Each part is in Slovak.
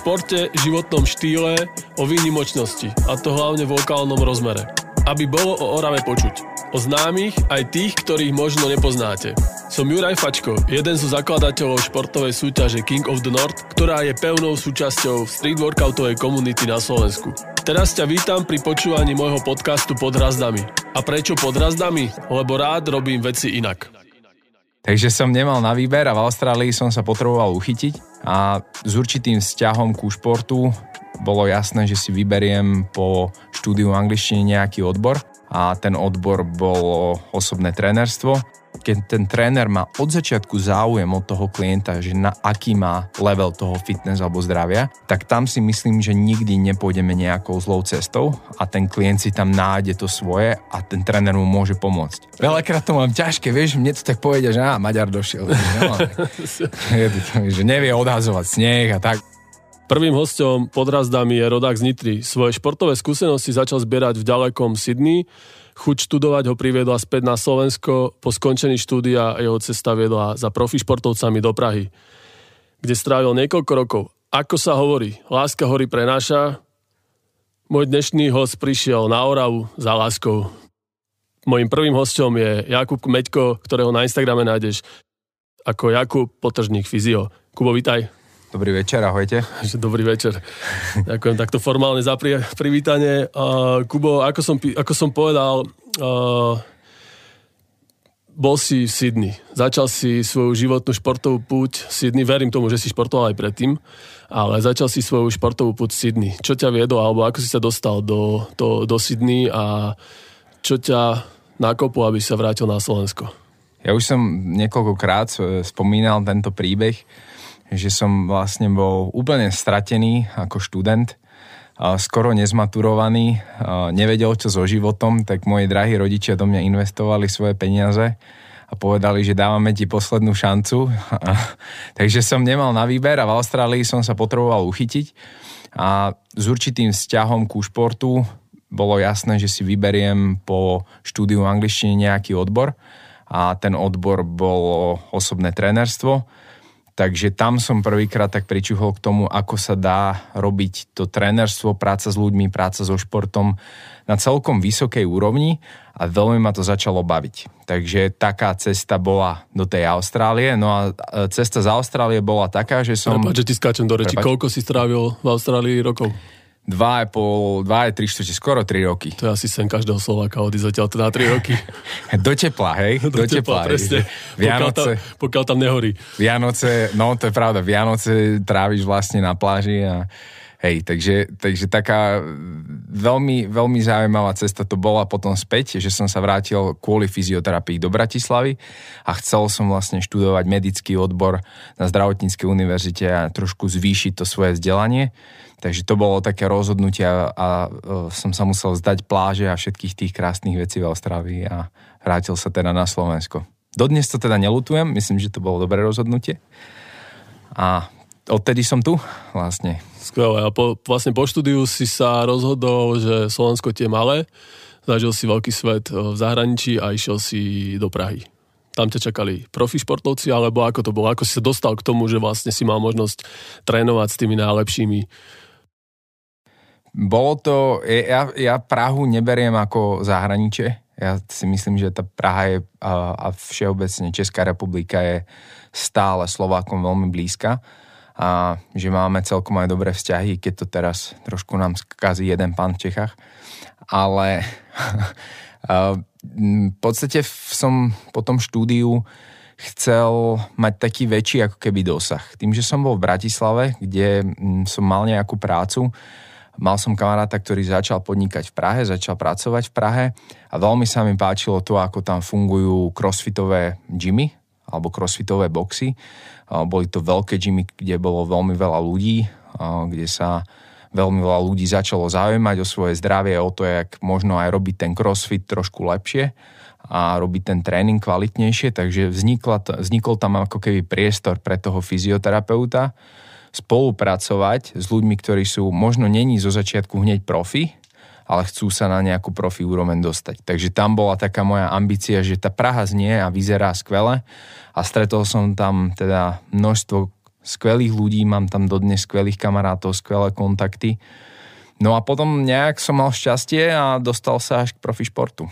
športe, životnom štýle, o výnimočnosti a to hlavne v lokálnom rozmere. Aby bolo o Orave počuť. O známych aj tých, ktorých možno nepoznáte. Som Juraj Fačko, jeden zo zakladateľov športovej súťaže King of the North, ktorá je pevnou súčasťou street workoutovej komunity na Slovensku. Teraz ťa vítam pri počúvaní môjho podcastu Pod hrazdami. A prečo pod hrazdami? Lebo rád robím veci inak. Takže som nemal na výber a v Austrálii som sa potreboval uchytiť a s určitým vzťahom ku športu bolo jasné, že si vyberiem po štúdiu angličtiny nejaký odbor a ten odbor bolo osobné trénerstvo. Keď ten tréner má od začiatku záujem od toho klienta, že na aký má level toho fitness alebo zdravia, tak tam si myslím, že nikdy nepôjdeme nejakou zlou cestou a ten klient si tam nájde to svoje a ten tréner mu môže pomôcť. Veľakrát to mám ťažké, vieš, mne to tak povedia, že á, Maďar došiel. No, že nevie odhazovať sneh a tak. Prvým hostom pod razdami je rodák z Nitry. Svoje športové skúsenosti začal zbierať v ďalekom Sydney. Chuť študovať ho priviedla späť na Slovensko. Po skončení štúdia jeho cesta viedla za profi športovcami do Prahy, kde strávil niekoľko rokov. Ako sa hovorí, láska hory prenáša. Môj dnešný host prišiel na Oravu za láskou. Mojím prvým hostom je Jakub Meďko, ktorého na Instagrame nájdeš ako Jakub Potržník Fyzio. Kubo, vitaj. Dobrý večer, ahojte. Dobrý večer. Ďakujem takto formálne za pri, privítanie. Uh, Kubo, ako som, ako som povedal, uh, bol si v Sydney. Začal si svoju životnú športovú púť v Sydney. Verím tomu, že si športoval aj predtým, ale začal si svoju športovú púť v Sydney. Čo ťa viedlo, alebo ako si sa dostal do, do, do Sydney a čo ťa nakoplo, aby sa vrátil na Slovensko? Ja už som niekoľkokrát spomínal tento príbeh že som vlastne bol úplne stratený ako študent, skoro nezmaturovaný, nevedel čo so životom, tak moji drahí rodičia do mňa investovali svoje peniaze a povedali, že dávame ti poslednú šancu. Takže som nemal na výber a v Austrálii som sa potreboval uchytiť. A s určitým vzťahom ku športu bolo jasné, že si vyberiem po štúdiu angličtiny nejaký odbor. A ten odbor bolo osobné trénerstvo Takže tam som prvýkrát tak pričuhol k tomu, ako sa dá robiť to trénerstvo, práca s ľuďmi, práca so športom na celkom vysokej úrovni a veľmi ma to začalo baviť. Takže taká cesta bola do tej Austrálie. No a cesta z Austrálie bola taká, že som... Prepač, že ti skáčem do reči. Prepač. Koľko si strávil v Austrálii rokov? Dva a pol, dva a tri štvrte, skoro tri roky. To je asi sen každého Slováka odísť zatiaľ teda tri roky. Do tepla, hej? Do, Do tepla, tepla presne. Vianoce, pokiaľ tam, pokiaľ tam nehorí. Vianoce, no to je pravda, Vianoce tráviš vlastne na pláži a Hej, takže, takže taká veľmi, veľmi zaujímavá cesta to bola potom späť, že som sa vrátil kvôli fyzioterapii do Bratislavy a chcel som vlastne študovať medický odbor na zdravotníckej univerzite a trošku zvýšiť to svoje vzdelanie. Takže to bolo také rozhodnutie a, a e, som sa musel zdať pláže a všetkých tých krásnych vecí v Austrálii a vrátil sa teda na Slovensko. Dodnes to teda nelutujem, myslím, že to bolo dobré rozhodnutie. A odtedy som tu vlastne. Skvelé. A po, vlastne po štúdiu si sa rozhodol, že Slovensko tie malé, zažil si veľký svet e, v zahraničí a išiel si do Prahy. Tam ťa čakali profi športovci, alebo ako to bolo? Ako si sa dostal k tomu, že vlastne si mal možnosť trénovať s tými najlepšími bolo to, ja, ja Prahu neberiem ako zahraničie. Ja si myslím, že tá Praha je a, všeobecne Česká republika je stále Slovákom veľmi blízka a že máme celkom aj dobré vzťahy, keď to teraz trošku nám skazí jeden pán v Čechách. Ale v podstate som po tom štúdiu chcel mať taký väčší ako keby dosah. Tým, že som bol v Bratislave, kde som mal nejakú prácu, Mal som kamaráta, ktorý začal podnikať v Prahe, začal pracovať v Prahe a veľmi sa mi páčilo to, ako tam fungujú crossfitové gymy alebo crossfitové boxy. Boli to veľké gymy, kde bolo veľmi veľa ľudí, kde sa veľmi veľa ľudí začalo zaujímať o svoje zdravie, o to, jak možno aj robiť ten crossfit trošku lepšie a robiť ten tréning kvalitnejšie, takže vznikla, vznikol tam ako keby priestor pre toho fyzioterapeuta, spolupracovať s ľuďmi, ktorí sú možno není zo začiatku hneď profi, ale chcú sa na nejakú profi úroveň dostať. Takže tam bola taká moja ambícia, že tá Praha znie a vyzerá skvele a stretol som tam teda množstvo skvelých ľudí, mám tam dodnes skvelých kamarátov, skvelé kontakty. No a potom nejak som mal šťastie a dostal sa až k profi športu.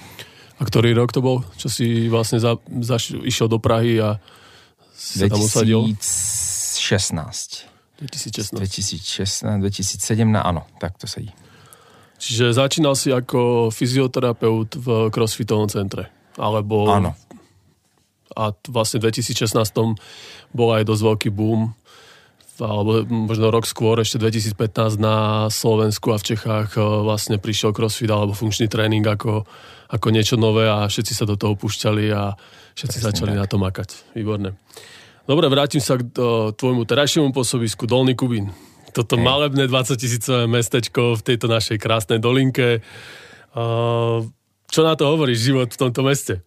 A ktorý rok to bol? Čo si vlastne za, za, išiel do Prahy a sa tam usadil? 2016. 2016. 2016, 2017, áno, tak to sedí. Čiže začínal si ako fyzioterapeut v crossfitovom centre? Alebo... Áno. A vlastne v 2016 bol aj dosť veľký boom alebo možno rok skôr, ešte 2015 na Slovensku a v Čechách e, vlastne prišiel crossfit alebo funkčný tréning ako, ako niečo nové a všetci sa do toho púšťali a všetci Presne začali tak. na to makať. Výborné. Dobre, vrátim sa k e, tvojmu terajšiemu pôsobisku, Dolný Kubín. Toto hey. malebné 20 tisícové mestečko v tejto našej krásnej dolinke. Uh, čo na to hovoríš život v tomto meste?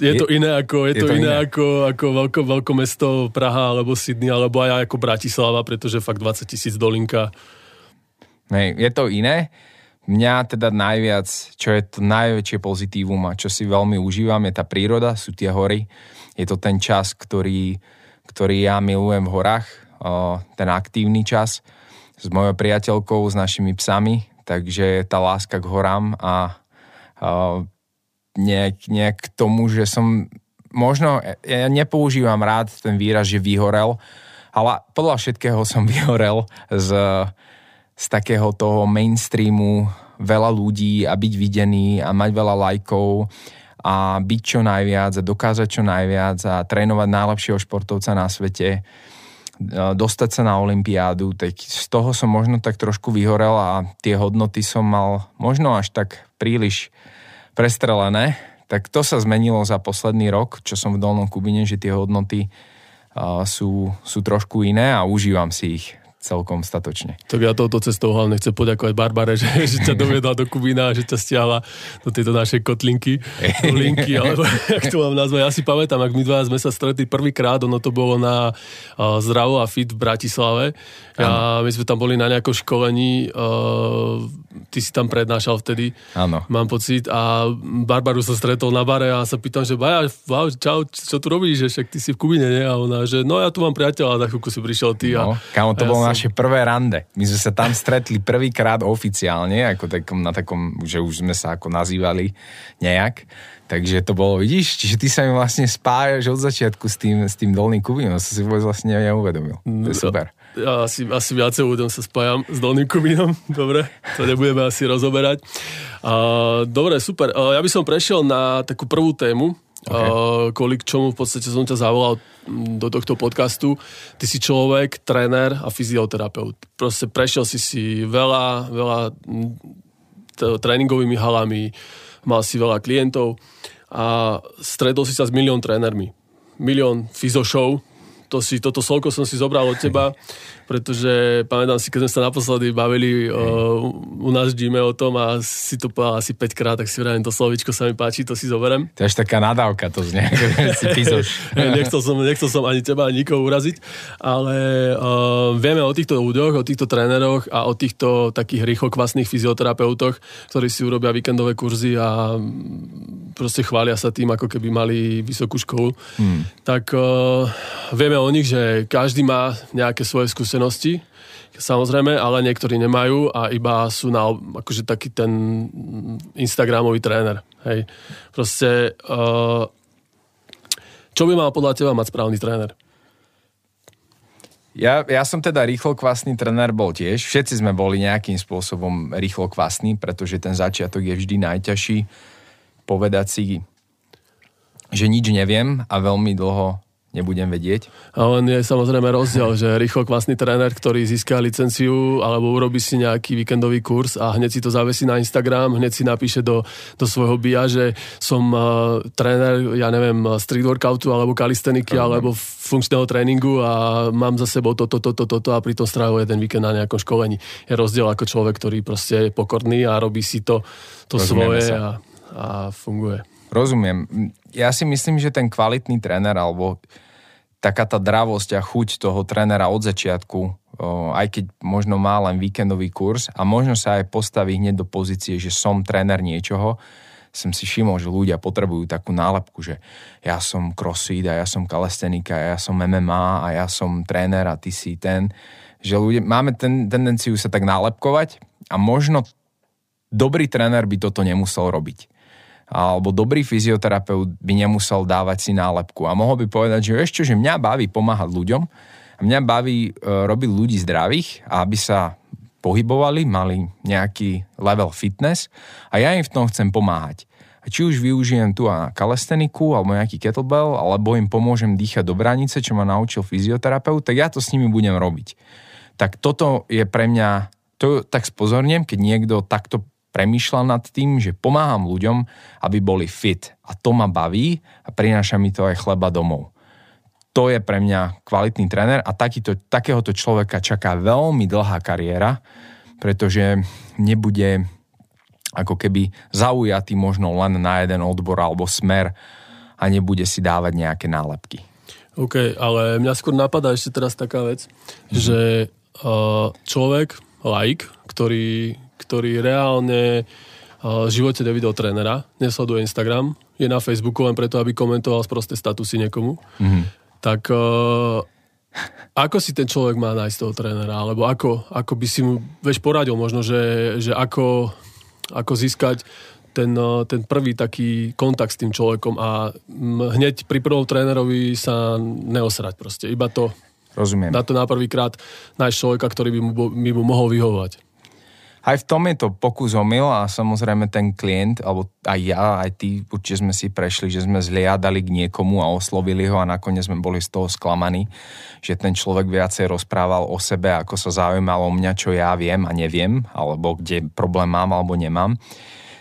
Je, je to iné ako, je, je to, to iné, iné ako, ako veľko, veľko mesto Praha alebo Sydney alebo aj ako Bratislava, pretože fakt 20 tisíc dolinka. Nej, je to iné. Mňa teda najviac, čo je to najväčšie pozitívum a čo si veľmi užívam, je tá príroda, sú tie hory. Je to ten čas, ktorý, ktorý ja milujem v horách, ten aktívny čas s mojou priateľkou, s našimi psami, takže tá láska k horám a nejak, nejak k tomu, že som možno, ja nepoužívam rád ten výraz, že vyhorel, ale podľa všetkého som vyhorel z, z takého toho mainstreamu. Veľa ľudí a byť videný a mať veľa lajkov a byť čo najviac a dokázať čo najviac a trénovať najlepšieho športovca na svete dostať sa na Olympiádu, tak z toho som možno tak trošku vyhorel a tie hodnoty som mal možno až tak príliš prestrelené, tak to sa zmenilo za posledný rok, čo som v Dolnom Kubine, že tie hodnoty uh, sú, sú trošku iné a užívam si ich celkom statočne. Tak ja touto cestou hlavne chcem poďakovať Barbare, že, že ťa dovedla do Kubína, že ťa stiahla do tejto našej kotlinky, do linky, alebo jak to mám nazvať. Ja si pamätám, ak my dva sme sa stretli prvýkrát, ono to bolo na uh, Zdravo a Fit v Bratislave. Ja, my sme tam boli na nejakom školení, uh, ty si tam prednášal vtedy, Áno. mám pocit, a Barbaru som stretol na bare a sa pýtam, že Baja, wow, čau, čo tu robíš, že však ty si v Kubine, nie? A ona, že no ja tu mám priateľa a za chvíľku si prišiel ty. A, no, to ja bolo som... naše prvé rande. My sme sa tam stretli prvýkrát oficiálne, ako takom, na takom, že už sme sa ako nazývali nejak. Takže to bolo, vidíš, čiže ty sa mi vlastne spájaš od začiatku s tým, s tým dolným Kubínom, som si vôbec vlastne neuvedomil. To je no, super ja asi, asi viacej ľuďom sa spájam s Dolným Kubínom, dobre, to nebudeme asi rozoberať. Uh, dobre, super. Uh, ja by som prešiel na takú prvú tému, okay. uh, kvôli čomu v podstate som ťa zavolal do tohto podcastu. Ty si človek, tréner a fyzioterapeut. Proste prešiel si si veľa, veľa t- tréningovými halami, mal si veľa klientov a stretol si sa s milión trénermi. Milión fyzošov, to si, toto slovko som si zobral od teba, pretože pamätám si, keď sme sa naposledy bavili o, u nás v o tom a si to povedal asi 5 krát, tak si vrajím, to slovičko sa mi páči, to si zoberiem. To je taká nadávka, to znie, si nechcel, som, nechcel som ani teba, ani nikoho uraziť, ale uh, vieme o týchto ľuďoch, o týchto tréneroch a o týchto takých rýchlokvasných fyzioterapeutoch, ktorí si urobia víkendové kurzy a proste chvália sa tým, ako keby mali vysokú školu. Hmm. Tak uh, vieme o nich, že každý má nejaké svoje skúsenosti skúsenosti, samozrejme, ale niektorí nemajú a iba sú na, akože taký ten Instagramový tréner. Hej. Proste, uh, čo by mal podľa teba mať správny tréner? Ja, ja som teda rýchlo kvasný tréner bol tiež. Všetci sme boli nejakým spôsobom rýchlo kvasní, pretože ten začiatok je vždy najťažší. Povedať si, že nič neviem a veľmi dlho nebudem vedieť. A len je samozrejme rozdiel, že rýchlo kvasný tréner, ktorý získa licenciu alebo urobí si nejaký víkendový kurz a hneď si to zavesí na Instagram, hneď si napíše do, do svojho bia, že som uh, tréner, ja neviem, street workoutu alebo kalisteniky uh-huh. alebo funkčného tréningu a mám za sebou toto, toto, toto to a pritom strávuje jeden víkend na nejakom školení. Je rozdiel ako človek, ktorý proste je pokorný a robí si to, to svoje a, a funguje. Rozumiem. Ja si myslím, že ten kvalitný tréner alebo taká tá dravosť a chuť toho trénera od začiatku, aj keď možno má len víkendový kurz a možno sa aj postaví hneď do pozície, že som tréner niečoho, som si všimol, že ľudia potrebujú takú nálepku, že ja som crossfit a ja som kalestenika a ja som MMA a ja som tréner a ty si ten. Že ľudia, máme ten, tendenciu sa tak nálepkovať a možno dobrý tréner by toto nemusel robiť. Alebo dobrý fyzioterapeut by nemusel dávať si nálepku a mohol by povedať, že ešte, že mňa baví pomáhať ľuďom mňa baví e, robiť ľudí zdravých aby sa pohybovali, mali nejaký level fitness a ja im v tom chcem pomáhať. A či už využijem tu a kalesteniku alebo nejaký kettlebell, alebo im pomôžem dýchať do bránice, čo ma naučil fyzioterapeut, tak ja to s nimi budem robiť. Tak toto je pre mňa, to tak spozorniem, keď niekto takto premýšľa nad tým, že pomáham ľuďom, aby boli fit. A to ma baví a prináša mi to aj chleba domov to je pre mňa kvalitný tréner a takýto, takéhoto človeka čaká veľmi dlhá kariéra, pretože nebude ako keby zaujatý možno len na jeden odbor alebo smer a nebude si dávať nejaké nálepky. OK, ale mňa skôr napadá ešte teraz taká vec, mm-hmm. že uh, človek, like, ktorý, ktorý reálne uh, v živote nevidel trénera, nesleduje Instagram, je na Facebooku len preto, aby komentoval prosté statusy niekomu. Mm-hmm tak uh, ako si ten človek má nájsť toho trénera? Alebo ako, ako by si mu, veď poradil možno, že, že ako, ako získať ten, eh, ten prvý taký kontakt s tým človekom a hneď pri prvom trénerovi sa neosrať proste. Iba to, Rozumiem. Na to na prvýkrát nájsť človeka, ktorý by mu, by mu mohol vyhovovať aj v tom je to pokus omyl a samozrejme ten klient, alebo aj ja, aj ty, určite sme si prešli, že sme zliadali k niekomu a oslovili ho a nakoniec sme boli z toho sklamaní, že ten človek viacej rozprával o sebe, ako sa zaujímal o mňa, čo ja viem a neviem, alebo kde problém mám alebo nemám.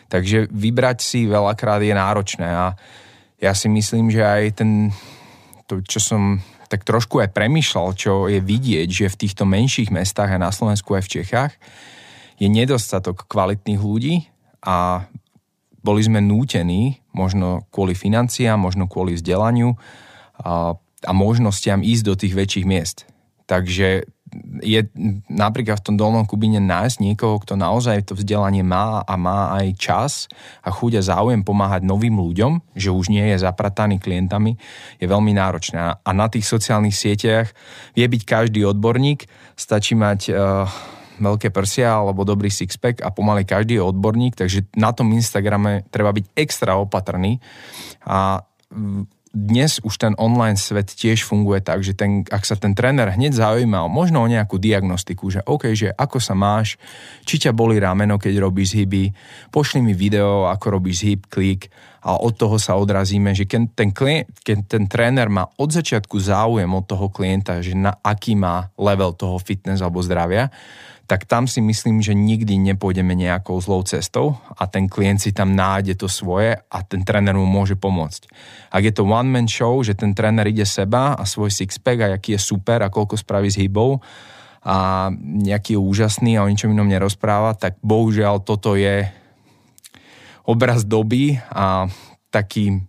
Takže vybrať si veľakrát je náročné a ja si myslím, že aj ten, to, čo som tak trošku aj premyšľal, čo je vidieť, že v týchto menších mestách a na Slovensku aj v Čechách, je nedostatok kvalitných ľudí a boli sme nútení, možno kvôli financiám, možno kvôli vzdelaniu a, a možnostiam ísť do tých väčších miest. Takže je napríklad v tom Dolnom Kubine nájsť niekoho, kto naozaj to vzdelanie má a má aj čas a chuť a záujem pomáhať novým ľuďom, že už nie je zaprataný klientami, je veľmi náročné. A na tých sociálnych sieťach vie byť každý odborník, stačí mať uh, veľké prsia alebo dobrý sixpack a pomaly každý je odborník, takže na tom Instagrame treba byť extra opatrný. A dnes už ten online svet tiež funguje tak, že ten, ak sa ten tréner hneď zaujíma možno o nejakú diagnostiku, že OK, že ako sa máš, či ťa boli rameno, keď robíš hyby, pošli mi video, ako robíš hyb, klik a od toho sa odrazíme, že keď ten, klient, keď ten tréner má od začiatku záujem od toho klienta, že na aký má level toho fitness alebo zdravia, tak tam si myslím, že nikdy nepôjdeme nejakou zlou cestou a ten klient si tam nájde to svoje a ten tréner mu môže pomôcť. Ak je to one-man show, že ten tréner ide seba a svoj six-pack a aký je super a koľko spraví s hybou a nejaký je úžasný a o ničom inom nerozpráva, tak bohužiaľ toto je obraz doby a taký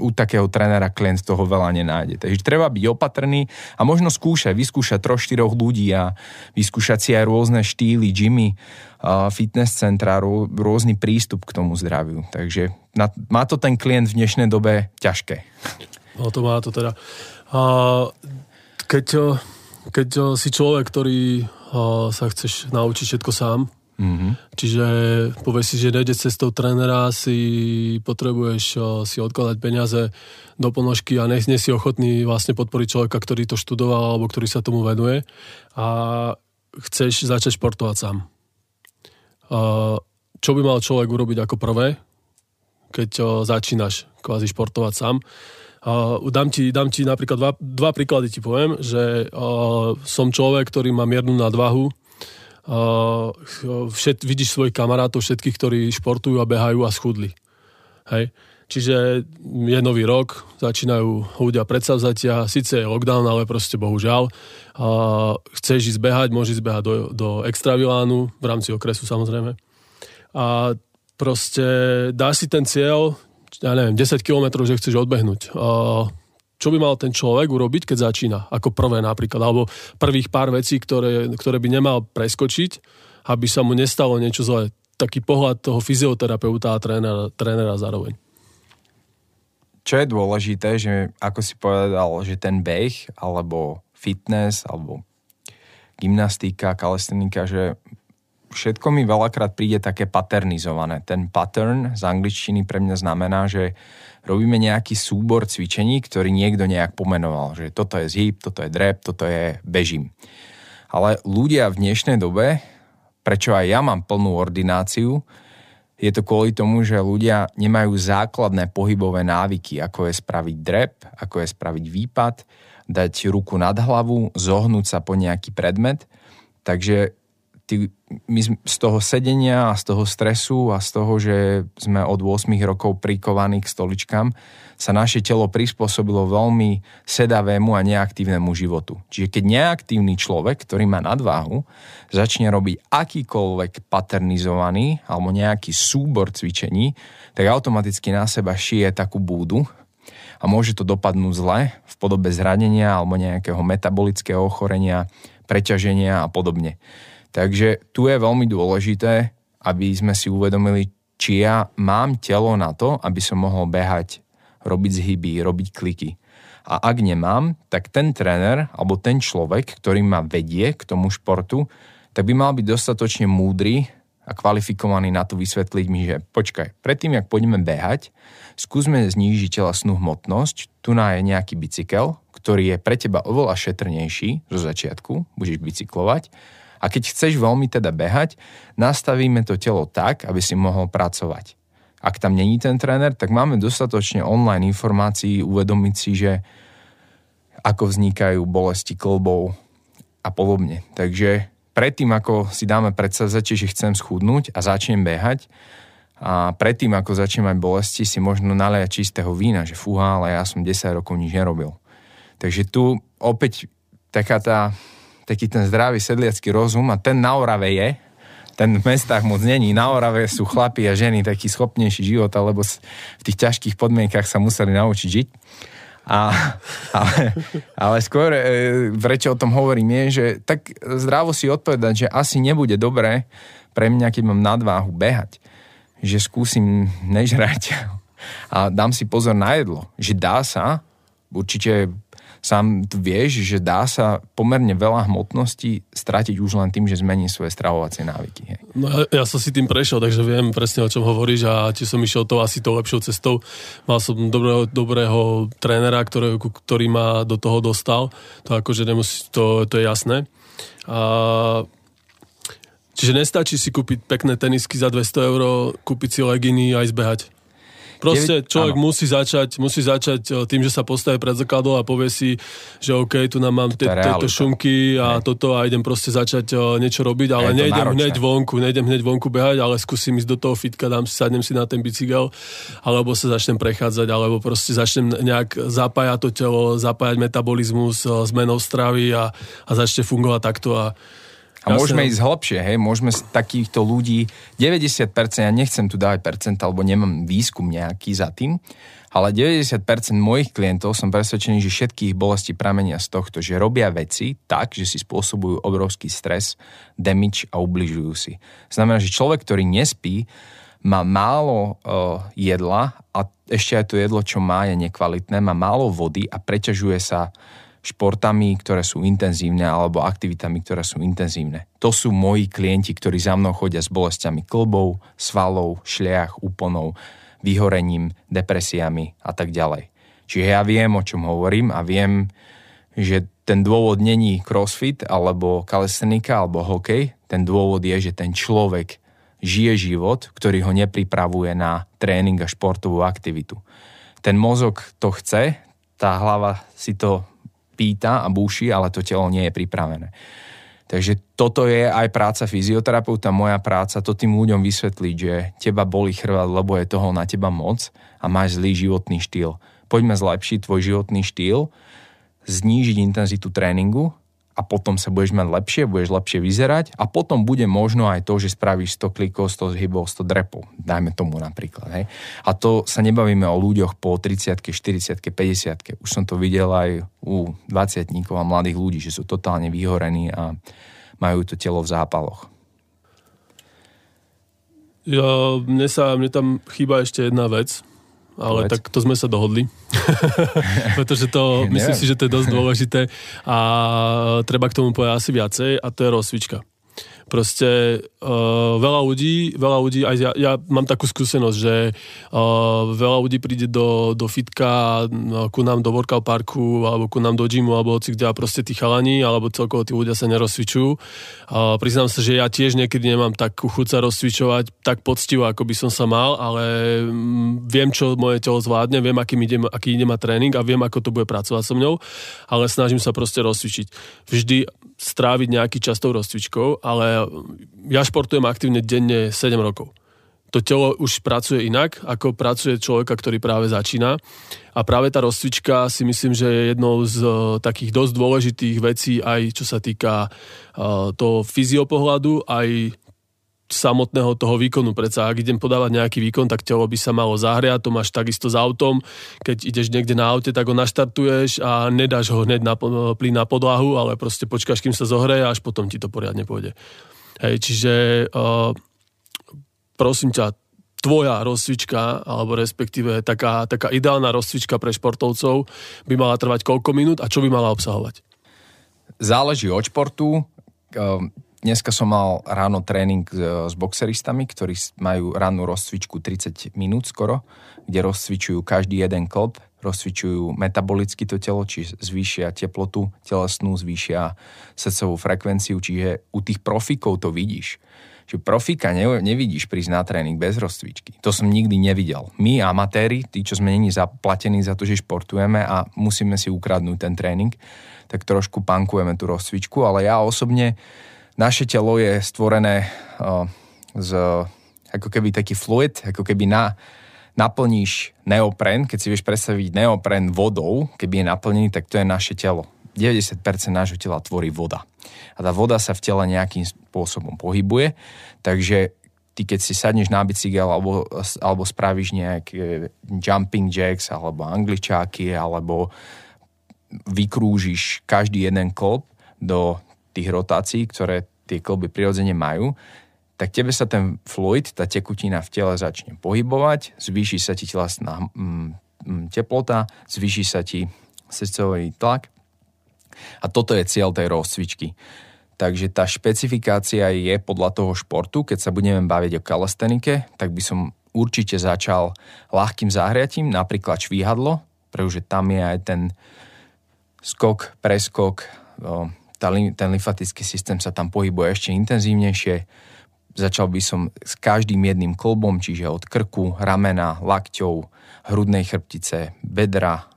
u takého trénera klient toho veľa nenájde. Takže treba byť opatrný a možno skúšať, vyskúšať troch, štyroch ľudí a vyskúšať si aj rôzne štýly, gymy, fitness centra, rôzny prístup k tomu zdraviu. Takže na, má to ten klient v dnešnej dobe ťažké. No to má to teda. A keď, keď si človek, ktorý sa chceš naučiť všetko sám, Mm-hmm. Čiže povieš si, že nejde cestou trénera, si potrebuješ si odkladať peniaze do ponožky a nie, si ochotný vlastne podporiť človeka, ktorý to študoval alebo ktorý sa tomu venuje a chceš začať športovať sám. Čo by mal človek urobiť ako prvé, keď začínaš kvázi športovať sám? Uh, dám, ti, dám ti napríklad dva, dva príklady ti poviem, že uh, som človek, ktorý má miernu nadvahu, všet, vidíš svojich kamarátov, všetkých, ktorí športujú a behajú a schudli. Hej. Čiže je nový rok, začínajú ľudia predsavzatia, síce je lockdown, ale proste bohužiaľ. Uh, chceš ísť behať, môžeš ísť behať do, do extravilánu, v rámci okresu samozrejme. A proste dáš si ten cieľ, ja neviem, 10 km, že chceš odbehnúť. Uh, čo by mal ten človek urobiť, keď začína, ako prvé napríklad, alebo prvých pár vecí, ktoré, ktoré by nemal preskočiť, aby sa mu nestalo niečo zlé. taký pohľad toho fyzioterapeuta a trénera, trénera zároveň. Čo je dôležité, že ako si povedal, že ten beh alebo fitness alebo gymnastika, kalestenika, že všetko mi veľakrát príde také paternizované. Ten pattern z angličtiny pre mňa znamená, že robíme nejaký súbor cvičení, ktorý niekto nejak pomenoval, že toto je zhyb, toto je drep, toto je bežím. Ale ľudia v dnešnej dobe, prečo aj ja mám plnú ordináciu, je to kvôli tomu, že ľudia nemajú základné pohybové návyky, ako je spraviť drep, ako je spraviť výpad, dať ruku nad hlavu, zohnúť sa po nejaký predmet. Takže ty, my z toho sedenia a z toho stresu a z toho, že sme od 8 rokov prikovaní k stoličkám, sa naše telo prispôsobilo veľmi sedavému a neaktívnemu životu. Čiže keď neaktívny človek, ktorý má nadváhu, začne robiť akýkoľvek paternizovaný alebo nejaký súbor cvičení, tak automaticky na seba šije takú búdu a môže to dopadnúť zle v podobe zranenia alebo nejakého metabolického ochorenia, preťaženia a podobne. Takže tu je veľmi dôležité, aby sme si uvedomili, či ja mám telo na to, aby som mohol behať robiť zhyby, robiť kliky. A ak nemám, tak ten tréner alebo ten človek, ktorý ma vedie k tomu športu, tak by mal byť dostatočne múdry a kvalifikovaný na to vysvetliť mi, že počkaj, predtým, jak pôjdeme behať, skúsme znížiť telesnú hmotnosť, tu na je nejaký bicykel, ktorý je pre teba oveľa šetrnejší zo začiatku, budeš bicyklovať, a keď chceš veľmi teda behať, nastavíme to telo tak, aby si mohol pracovať ak tam není ten tréner, tak máme dostatočne online informácií uvedomiť si, že ako vznikajú bolesti klbov a podobne. Takže predtým, ako si dáme predsavzatie, že chcem schudnúť a začnem behať, a predtým, ako začnem mať bolesti, si možno naliať čistého vína, že fúha, ale ja som 10 rokov nič nerobil. Takže tu opäť taká tá, taký ten zdravý sedliacký rozum a ten na Orave je, ten v mestách moc není. Na Orave sú chlapi a ženy taký schopnejší život, alebo v tých ťažkých podmienkach sa museli naučiť žiť. A, ale, ale skôr, e, prečo o tom hovorím, je, že tak zdravo si odpovedať, že asi nebude dobré pre mňa, keď mám nadváhu, behať. Že skúsim nežrať a dám si pozor na jedlo. Že dá sa, určite sám vieš, že dá sa pomerne veľa hmotnosti stratiť už len tým, že zmení svoje stravovacie návyky. Hej. No ja, ja som si tým prešiel, takže viem presne o čom hovoríš a či som išiel to asi tou lepšou cestou. Mal som dobrého, dobrého trénera, ktorý, ktorý ma do toho dostal. To akože nemusí, to, to je jasné. A Čiže nestačí si kúpiť pekné tenisky za 200 eur, kúpiť si leginy a ísť behať. Proste človek áno. musí začať, musí začať e, tým, že sa postaví pred zrkadlo a povie si, že OK, tu nám mám te, tieto šumky a ne. toto a idem proste začať uh, niečo robiť, ale nejdem hneď vonku, nejdem hneď vonku behať, ale skúsim ísť do toho fitka, dám si, sadnem si na ten bicykel, alebo sa začnem prechádzať, alebo proste začnem nejak zapájať to telo, zapájať metabolizmus, uh, zmenou stravy a, a začne fungovať takto a a Jasne. môžeme ísť hlbšie, hej, môžeme z takýchto ľudí, 90%, ja nechcem tu dávať percent, alebo nemám výskum nejaký za tým, ale 90% mojich klientov som presvedčený, že všetkých bolesti pramenia z tohto, že robia veci tak, že si spôsobujú obrovský stres, damage a ubližujú si. Znamená, že človek, ktorý nespí, má málo uh, jedla a ešte aj to jedlo, čo má, je nekvalitné, má málo vody a preťažuje sa športami, ktoré sú intenzívne alebo aktivitami, ktoré sú intenzívne. To sú moji klienti, ktorí za mnou chodia s bolestiami klbov, svalov, šliach, úponov, vyhorením, depresiami a tak ďalej. Čiže ja viem, o čom hovorím a viem, že ten dôvod není crossfit alebo kalesenika alebo hokej. Ten dôvod je, že ten človek žije život, ktorý ho nepripravuje na tréning a športovú aktivitu. Ten mozog to chce, tá hlava si to pýta a búši, ale to telo nie je pripravené. Takže toto je aj práca fyzioterapeuta, moja práca, to tým ľuďom vysvetliť, že teba boli chrbát, lebo je toho na teba moc a máš zlý životný štýl. Poďme zlepšiť tvoj životný štýl, znížiť intenzitu tréningu a potom sa budeš mať lepšie, budeš lepšie vyzerať a potom bude možno aj to, že spravíš 100 klikov, 100 zhybov, 100 drepov. Dajme tomu napríklad. Hej. A to sa nebavíme o ľuďoch po 30 40 50 Už som to videl aj u 20 a mladých ľudí, že sú totálne vyhorení a majú to telo v zápaloch. Ja, mne, sa, mne tam chýba ešte jedna vec, ale Povedz. tak to sme sa dohodli. Pretože to, myslím si, že to je dosť dôležité a treba k tomu povedať asi viacej a to je rozcvička. Proste uh, veľa ľudí, veľa ľudí, aj ja, ja mám takú skúsenosť, že uh, veľa ľudí príde do, do fitka, uh, ku nám do workout parku, alebo ku nám do gymu, alebo hoci kde a proste tí chalani, alebo celkovo tí ľudia sa nerozcvičujú. Uh, priznám sa, že ja tiež niekedy nemám takú chuť sa rozcvičovať tak poctivo, ako by som sa mal, ale um, viem, čo moje telo zvládne, viem, aký ide, aký ide ma tréning a viem, ako to bude pracovať so mňou, ale snažím sa proste rozcvičiť. Vždy stráviť nejaký čas tou rozcvičkou, ale ja športujem aktívne denne 7 rokov. To telo už pracuje inak, ako pracuje človeka, ktorý práve začína. A práve tá rozcvička si myslím, že je jednou z uh, takých dosť dôležitých vecí, aj čo sa týka uh, toho fyziopohľadu, aj samotného toho výkonu. Predsa ak idem podávať nejaký výkon, tak telo by sa malo zahriať, to máš takisto s autom. Keď ideš niekde na aute, tak ho naštartuješ a nedáš ho hneď na plyn na podlahu, ale proste počkáš, kým sa zohreje a až potom ti to poriadne pôjde. Hej, čiže uh, prosím ťa, tvoja rozcvička, alebo respektíve taká, taká ideálna rozcvička pre športovcov by mala trvať koľko minút a čo by mala obsahovať? Záleží od športu. Dneska som mal ráno tréning s boxeristami, ktorí majú rannú rozcvičku 30 minút skoro, kde rozcvičujú každý jeden klb, rozcvičujú metabolicky to telo, či zvýšia teplotu telesnú, zvýšia srdcovú frekvenciu, čiže u tých profikov to vidíš. Čiže profika ne, nevidíš prísť na tréning bez rozcvičky. To som nikdy nevidel. My, amatéri, tí, čo sme není zaplatení za to, že športujeme a musíme si ukradnúť ten tréning, tak trošku pankujeme tú rozcvičku, ale ja osobne, naše telo je stvorené z ako keby taký fluid, ako keby na, naplníš neopren, keď si vieš predstaviť neopren vodou, keby je naplnený, tak to je naše telo. 90% nášho tela tvorí voda. A tá voda sa v tele nejakým spôsobom pohybuje, takže ty keď si sadneš na bicykel alebo, alebo spravíš nejaké jumping jacks alebo angličáky alebo vykrúžiš každý jeden klop do tých rotácií, ktoré tie klby prirodzene majú, tak tebe sa ten fluid, tá tekutina v tele začne pohybovať, zvýši sa ti telesná mm, mm, teplota, zvýši sa ti srdcový tlak a toto je cieľ tej rozcvičky. Takže tá špecifikácia je podľa toho športu, keď sa budeme baviť o kalestenike, tak by som určite začal ľahkým zahriatím, napríklad švíhadlo, pretože tam je aj ten skok, preskok, ten lymfatický systém sa tam pohybuje ešte intenzívnejšie, Začal by som s každým jedným klbom, čiže od krku, ramena, lakťov, hrudnej chrbtice, bedra,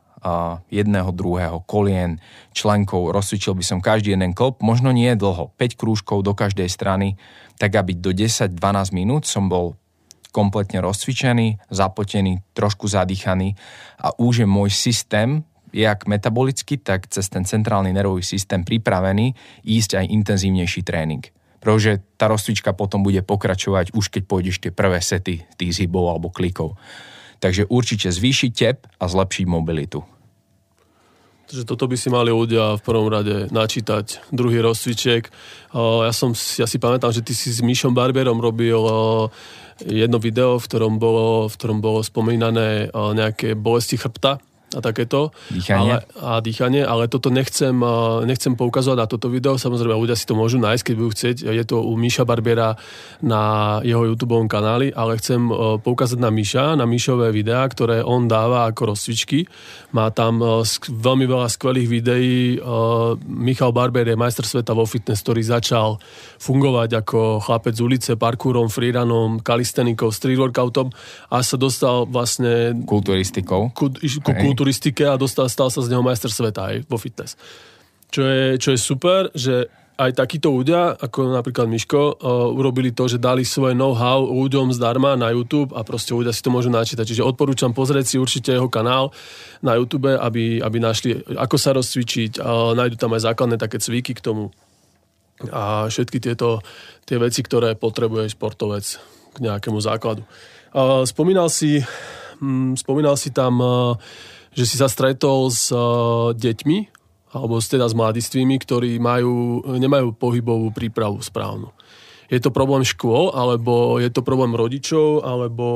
jedného, druhého, kolien, členkov, rozcvičil by som každý jeden klb, možno nie dlho, 5 krúžkov do každej strany, tak aby do 10-12 minút som bol kompletne rozcvičený, zapotený, trošku zadýchaný a už je môj systém, jak metabolicky, tak cez ten centrálny nervový systém pripravený ísť aj intenzívnejší tréning pretože tá rozcvička potom bude pokračovať už keď pôjdeš tie prvé sety tých zhybov alebo klikov. Takže určite zvýšiť tep a zlepšiť mobilitu. Takže toto by si mali ľudia v prvom rade načítať. Druhý rozcviček. Ja, som, ja si pamätám, že ty si s Mišom Barberom robil jedno video, v ktorom bolo, v ktorom bolo spomínané nejaké bolesti chrbta a takéto. Dýchanie. Ale, a dýchanie, ale toto nechcem, nechcem poukazovať na toto video, samozrejme ľudia si to môžu nájsť, keď budú chcieť. Je to u Míša Barbiera na jeho YouTube kanáli, ale chcem poukázať na Míša, na Míšové videá, ktoré on dáva ako rozcvičky. Má tam veľmi veľa skvelých videí. Michal Barber je majster sveta vo fitness, ktorý začal fungovať ako chlapec z ulice, parkúrom, freerunom, kalistenikou, street workoutom a sa dostal vlastne... Kulturistikou. Ku, ku turistike a dostal, stal sa z neho majster sveta aj vo fitness. Čo je, čo je super, že aj takíto ľudia, ako napríklad Miško, uh, urobili to, že dali svoje know-how ľuďom zdarma na YouTube a proste ľudia si to môžu načítať. Čiže odporúčam pozrieť si určite jeho kanál na YouTube, aby, aby našli, ako sa rozcvičiť. Uh, nájdu tam aj základné také cviky k tomu. A všetky tieto tie veci, ktoré potrebuje športovec k nejakému základu. Uh, spomínal si, hm, spomínal si tam uh, že si sa stretol s uh, deťmi, alebo teda s mladistvými, ktorí majú, nemajú pohybovú prípravu správnu. je to problém škôl, alebo je to problém rodičov, alebo...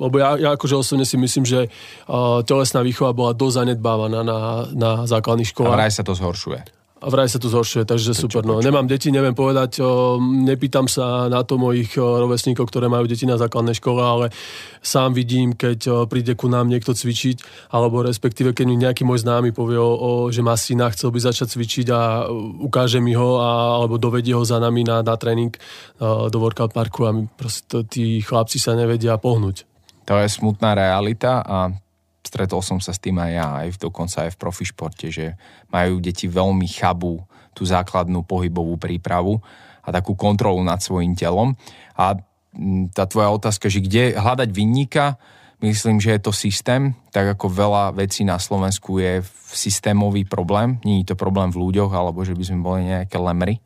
Lebo ja, ja akože osobne si myslím, že uh, telesná výchova bola dosť zanedbávaná na, na základných školách. A vraj sa to zhoršuje a vraj sa to zhoršuje, takže to super. No. Nemám deti, neviem povedať, o, nepýtam sa na to mojich o, rovesníkov, ktoré majú deti na základnej škole, ale sám vidím, keď o, príde ku nám niekto cvičiť, alebo respektíve, keď mi nejaký môj známy povie, o, o, že má syna, chcel by začať cvičiť a ukáže mi ho, a, alebo dovedie ho za nami na, na tréning o, do workout parku a my proste, tí chlapci sa nevedia pohnúť. To je smutná realita a stretol som sa s tým aj ja, aj dokonca aj v profišporte, že majú deti veľmi chabú tú základnú pohybovú prípravu a takú kontrolu nad svojim telom. A tá tvoja otázka, že kde hľadať vinníka, myslím, že je to systém, tak ako veľa vecí na Slovensku je systémový problém. Je to problém v ľuďoch, alebo že by sme boli nejaké lemry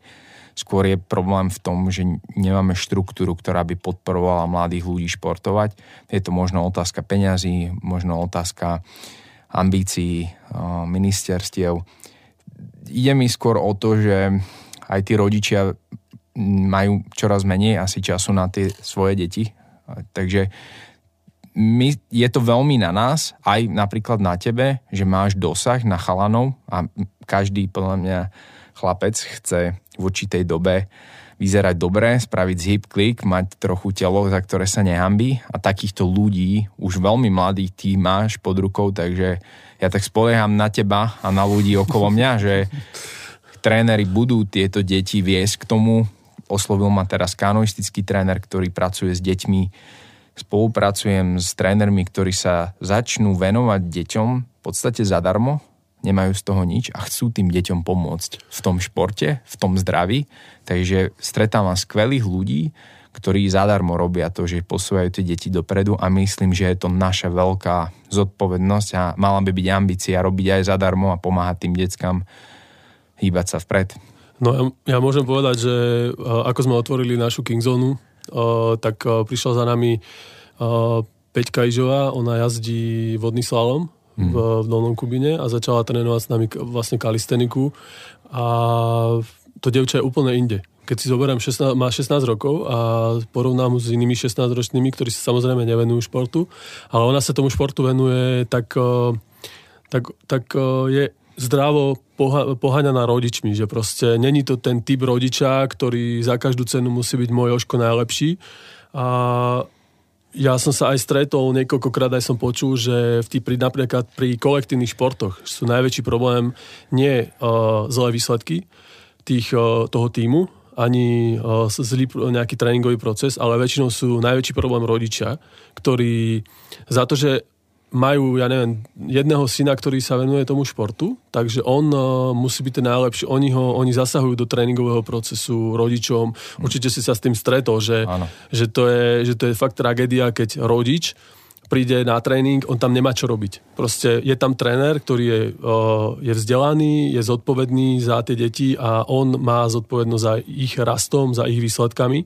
Skôr je problém v tom, že nemáme štruktúru, ktorá by podporovala mladých ľudí športovať. Je to možno otázka peňazí, možno otázka ambícií ministerstiev. Ide mi skôr o to, že aj tí rodičia majú čoraz menej asi času na tie svoje deti. Takže my, je to veľmi na nás, aj napríklad na tebe, že máš dosah na chalanov a každý podľa mňa chlapec chce v určitej dobe vyzerať dobre, spraviť zhip klik, mať trochu telo, za ktoré sa nehambí a takýchto ľudí, už veľmi mladých ty máš pod rukou, takže ja tak spolieham na teba a na ľudí okolo mňa, že tréneri budú tieto deti viesť k tomu. Oslovil ma teraz kanoistický tréner, ktorý pracuje s deťmi. Spolupracujem s trénermi, ktorí sa začnú venovať deťom v podstate zadarmo, nemajú z toho nič a chcú tým deťom pomôcť v tom športe, v tom zdraví. Takže stretávam skvelých ľudí, ktorí zadarmo robia to, že posúvajú tie deti dopredu a myslím, že je to naša veľká zodpovednosť a mala by byť ambícia robiť aj zadarmo a pomáhať tým deckám hýbať sa vpred. No ja, ja môžem povedať, že ako sme otvorili našu Kingzonu, tak prišla za nami Peťka Ižová, ona jazdí vodný slalom v, v Dolnom Kubine a začala trénovať s nami vlastne kalisteniku a to devča je úplne inde. Keď si zoberiem, 16, má 16 rokov a porovnám s inými 16-ročnými, ktorí sa samozrejme nevenujú športu, ale ona sa tomu športu venuje tak, eh, tak, tak eh, je zdravo poháňaná rodičmi, že proste není to ten typ rodiča, ktorý za každú cenu musí byť môj oško najlepší a ja som sa aj stretol, niekoľkokrát aj som počul, že v tý, napríklad pri kolektívnych športoch sú najväčší problém nie uh, zlé výsledky tých, uh, toho týmu, ani uh, zlý nejaký tréningový proces, ale väčšinou sú najväčší problém rodičia, ktorí za to, že majú, ja neviem, jedného syna, ktorý sa venuje tomu športu, takže on uh, musí byť ten najlepší. Oni, ho, oni zasahujú do tréningového procesu rodičom. Určite si sa s tým stretol, že, že, to, je, že to je fakt tragédia, keď rodič príde na tréning, on tam nemá čo robiť. Proste je tam tréner, ktorý je, uh, je vzdelaný, je zodpovedný za tie deti a on má zodpovednosť za ich rastom, za ich výsledkami.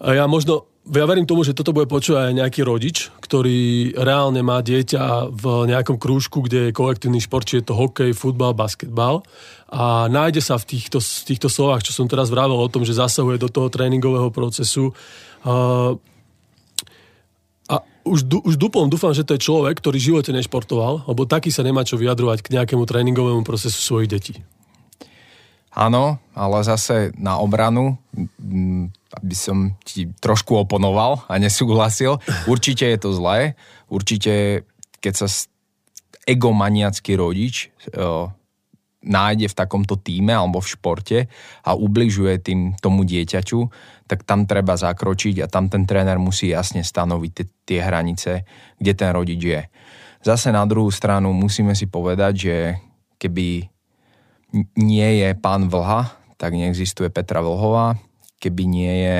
A ja možno ja verím tomu, že toto bude počúvať aj nejaký rodič, ktorý reálne má dieťa v nejakom krúžku, kde je kolektívny šport, či je to hokej, futbal, basketbal a nájde sa v týchto, v týchto slovách, čo som teraz vravel o tom, že zasahuje do toho tréningového procesu. A už, už dupom dúfam, že to je človek, ktorý v živote nešportoval, lebo taký sa nemá čo vyjadrovať k nejakému tréningovému procesu svojich detí. Áno, ale zase na obranu aby som ti trošku oponoval a nesúhlasil. Určite je to zlé. Určite, keď sa egomaniacký rodič o, nájde v takomto týme alebo v športe a ubližuje tým tomu dieťaťu, tak tam treba zakročiť a tam ten tréner musí jasne stanoviť tie, tie hranice, kde ten rodič je. Zase na druhú stranu musíme si povedať, že keby nie je pán Vlha, tak neexistuje Petra Vlhová, keby nie je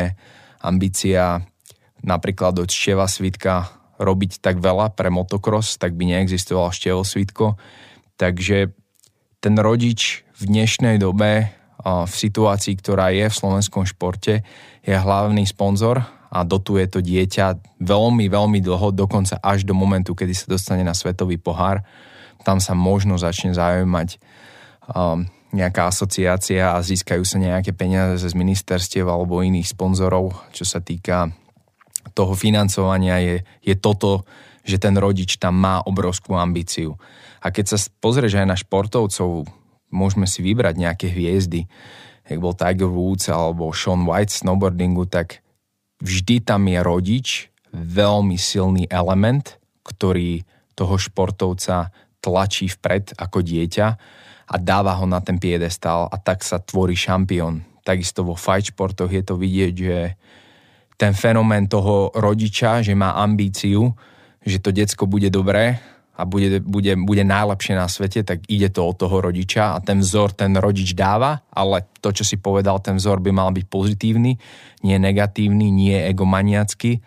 ambícia napríklad od Števa Svitka robiť tak veľa pre motocross, tak by neexistoval Števo Svitko. Takže ten rodič v dnešnej dobe v situácii, ktorá je v slovenskom športe, je hlavný sponzor a dotuje to dieťa veľmi, veľmi dlho, dokonca až do momentu, kedy sa dostane na svetový pohár. Tam sa možno začne zaujímať um, nejaká asociácia a získajú sa nejaké peniaze z ministerstiev alebo iných sponzorov, čo sa týka toho financovania, je, je toto, že ten rodič tam má obrovskú ambíciu. A keď sa pozrieš aj na športovcov, môžeme si vybrať nejaké hviezdy, jak bol Tiger Woods alebo Sean White snowboardingu, tak vždy tam je rodič, veľmi silný element, ktorý toho športovca tlačí vpred ako dieťa a dáva ho na ten piedestal a tak sa tvorí šampión. Takisto vo fight športoch je to vidieť, že ten fenomén toho rodiča, že má ambíciu, že to decko bude dobré a bude, bude, bude najlepšie na svete, tak ide to od toho rodiča a ten vzor ten rodič dáva, ale to, čo si povedal, ten vzor by mal byť pozitívny, nie negatívny, nie egomaniacký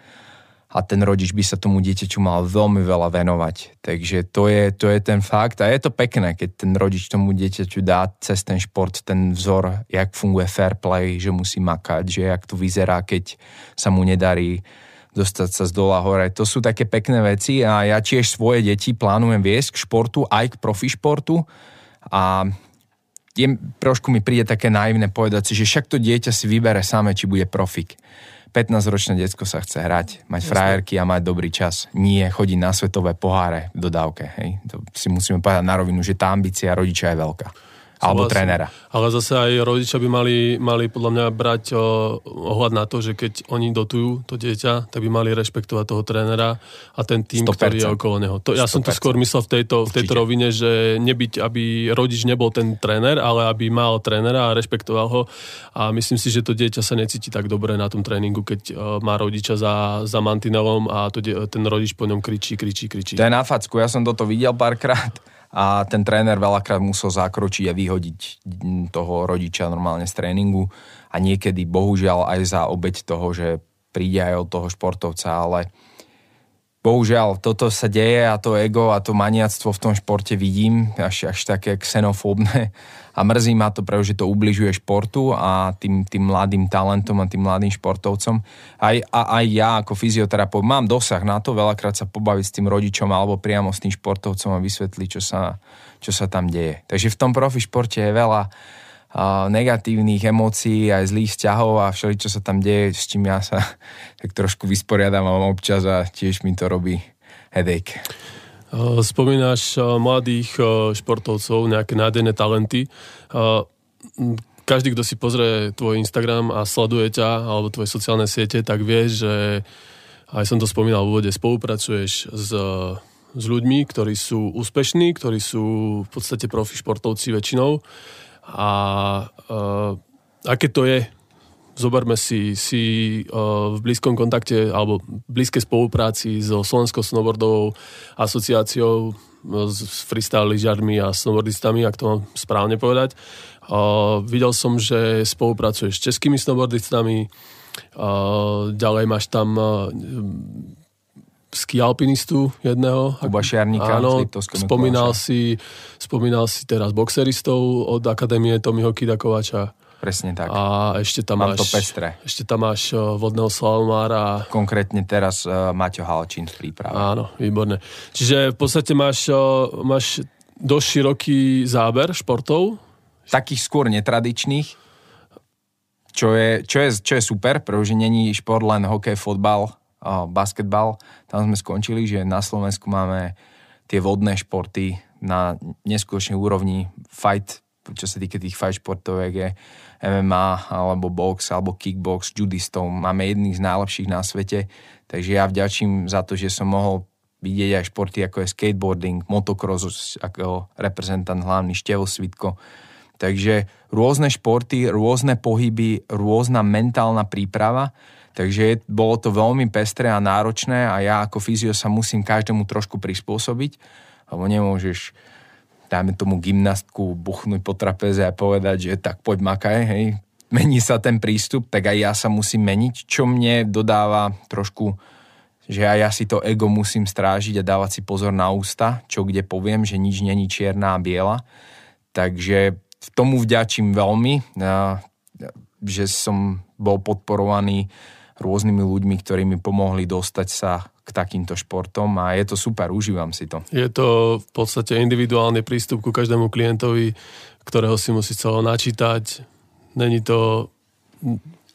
a ten rodič by sa tomu dieťaťu mal veľmi veľa venovať. Takže to je, to je ten fakt a je to pekné, keď ten rodič tomu dieťaťu dá cez ten šport ten vzor, jak funguje fair play, že musí makať, že jak to vyzerá, keď sa mu nedarí dostať sa z dola hore. To sú také pekné veci a ja tiež svoje deti plánujem viesť k športu, aj k profišportu a je, trošku mi príde také naivné povedať si, že však to dieťa si vybere same, či bude profik 15-ročné detsko sa chce hrať, mať frajerky a mať dobrý čas. Nie chodiť na svetové poháre v dodávke. Hej. To si musíme povedať na rovinu, že tá ambícia rodiča je veľká. Alebo trénera. Ale zase aj rodičia by mali, mali podľa mňa brať o, ohľad na to, že keď oni dotujú to dieťa, tak by mali rešpektovať toho trénera a ten tým, 100%. ktorý je okolo neho. To, ja 100%. som to skôr myslel v tejto, v tejto rovine, že nebyť, aby rodič nebol ten tréner, ale aby mal trénera a rešpektoval ho. A myslím si, že to dieťa sa necíti tak dobre na tom tréningu, keď o, má rodiča za, za mantinelom a to, ten rodič po ňom kričí, kričí, kričí. To je na facku, ja som toto videl párkrát a ten tréner veľakrát musel zakročiť a vyhodiť toho rodiča normálne z tréningu. A niekedy bohužiaľ aj za obeď toho, že príde aj od toho športovca, ale bohužiaľ toto sa deje a to ego a to maniactvo v tom športe vidím až, až také xenofóbne a mrzí ma to, pretože to ubližuje športu a tým, tým mladým talentom a tým mladým športovcom. Aj, a, aj ja ako fyzioterapeut mám dosah na to veľakrát sa pobaviť s tým rodičom alebo priamo s tým športovcom a vysvetliť, čo sa, čo sa tam deje. Takže v tom profi športe je veľa negatívnych emócií, aj zlých vzťahov a všeli, čo sa tam deje, s čím ja sa tak trošku vysporiadam občas a tiež mi to robí headache. Spomínaš mladých športovcov, nejaké nádejné talenty. Každý, kto si pozrie tvoj Instagram a sleduje ťa, alebo tvoje sociálne siete, tak vie, že aj som to spomínal v úvode, spolupracuješ s, s ľuďmi, ktorí sú úspešní, ktorí sú v podstate profi športovci väčšinou. A uh, aké to je zoberme si, si uh, v blízkom kontakte alebo blízkej spolupráci so Slovenskou snowboardovou asociáciou uh, s freestyle lyžiarmi a snowboardistami, ak to mám správne povedať. Uh, videl som, že spolupracuješ s českými snowboardistami, uh, ďalej máš tam uh, ski alpinistu jedného. Kuba Šiarníka. Áno, spomínal si, spomínal si teraz boxeristov od Akadémie Tomiho Kidakovača. Presne tak. A ešte tam Mám máš, to pestre. Ešte tam máš eh, vodného slalomára. Konkrétne teraz uh, Maťo Halčín v príprave. Áno, výborné. Čiže v podstate máš, uh, máš dosť široký záber športov. Takých skôr netradičných, čo je, čo je, čo je super, pretože není šport len hokej, fotbal, basketbal. Tam sme skončili, že na Slovensku máme tie vodné športy na neskutočnej úrovni. Fight, čo sa týka tých fight športov, je MMA alebo box alebo kickbox, judistov. Máme jedných z najlepších na svete, takže ja vďačím za to, že som mohol vidieť aj športy ako je skateboarding, motocross ako reprezentant hlavný Števo Svitko. Takže rôzne športy, rôzne pohyby, rôzna mentálna príprava, takže bolo to veľmi pestré a náročné a ja ako fyzio sa musím každému trošku prispôsobiť, lebo nemôžeš dajme tomu gymnastku buchnúť po trapeze a povedať, že tak poď makaj, hej, mení sa ten prístup, tak aj ja sa musím meniť, čo mne dodáva trošku, že aj ja si to ego musím strážiť a dávať si pozor na ústa, čo kde poviem, že nič není čierna a biela. Takže tomu vďačím veľmi, že som bol podporovaný rôznymi ľuďmi, ktorí mi pomohli dostať sa k takýmto športom a je to super, užívam si to. Je to v podstate individuálny prístup ku každému klientovi, ktorého si musí celé načítať. Není to...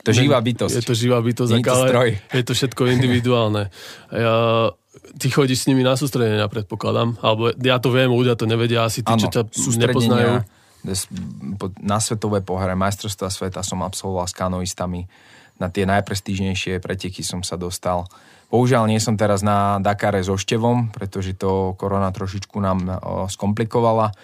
To živá bytosť. Je to živá bytosť, to stroj. je to všetko individuálne. Ja, ty chodíš s nimi na sústredenia, predpokladám. Alebo ja to viem, ľudia to nevedia, asi tí, ano, čo ťa nepoznajú. Na svetové pohre majstrovstva sveta som absolvoval s kanoistami. Na tie najprestížnejšie preteky som sa dostal. Bohužiaľ nie som teraz na Dakare so Števom, pretože to korona trošičku nám skomplikovala.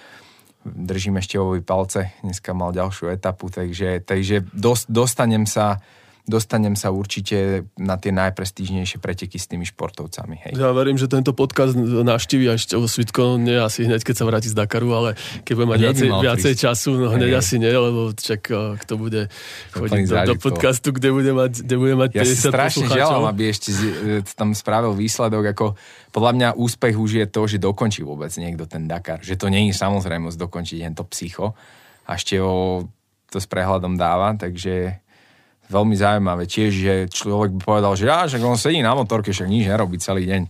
Držíme Števovi palce, dneska mal ďalšiu etapu, takže, takže dostanem sa dostanem sa určite na tie najprestížnejšie preteky s tými športovcami. Hej. Ja verím, že tento podcast navštívi až Svitko, nie asi hneď, keď sa vráti z Dakaru, ale keď bude mať viacej, viacej času, no hneď hej. asi nie, lebo čak eh, kto bude chodiť do, do, podcastu, kde bude mať, kde bude mať ja 50 si strašne želám, aby ešte eh, tam spravil výsledok, ako podľa mňa úspech už je to, že dokončí vôbec niekto ten Dakar. Že to je samozrejmosť dokončiť jen to psycho. A ešte ho to s prehľadom dáva, takže veľmi zaujímavé. Tiež, že človek by povedal, že ja, že on sedí na motorke, však nič nerobí celý deň.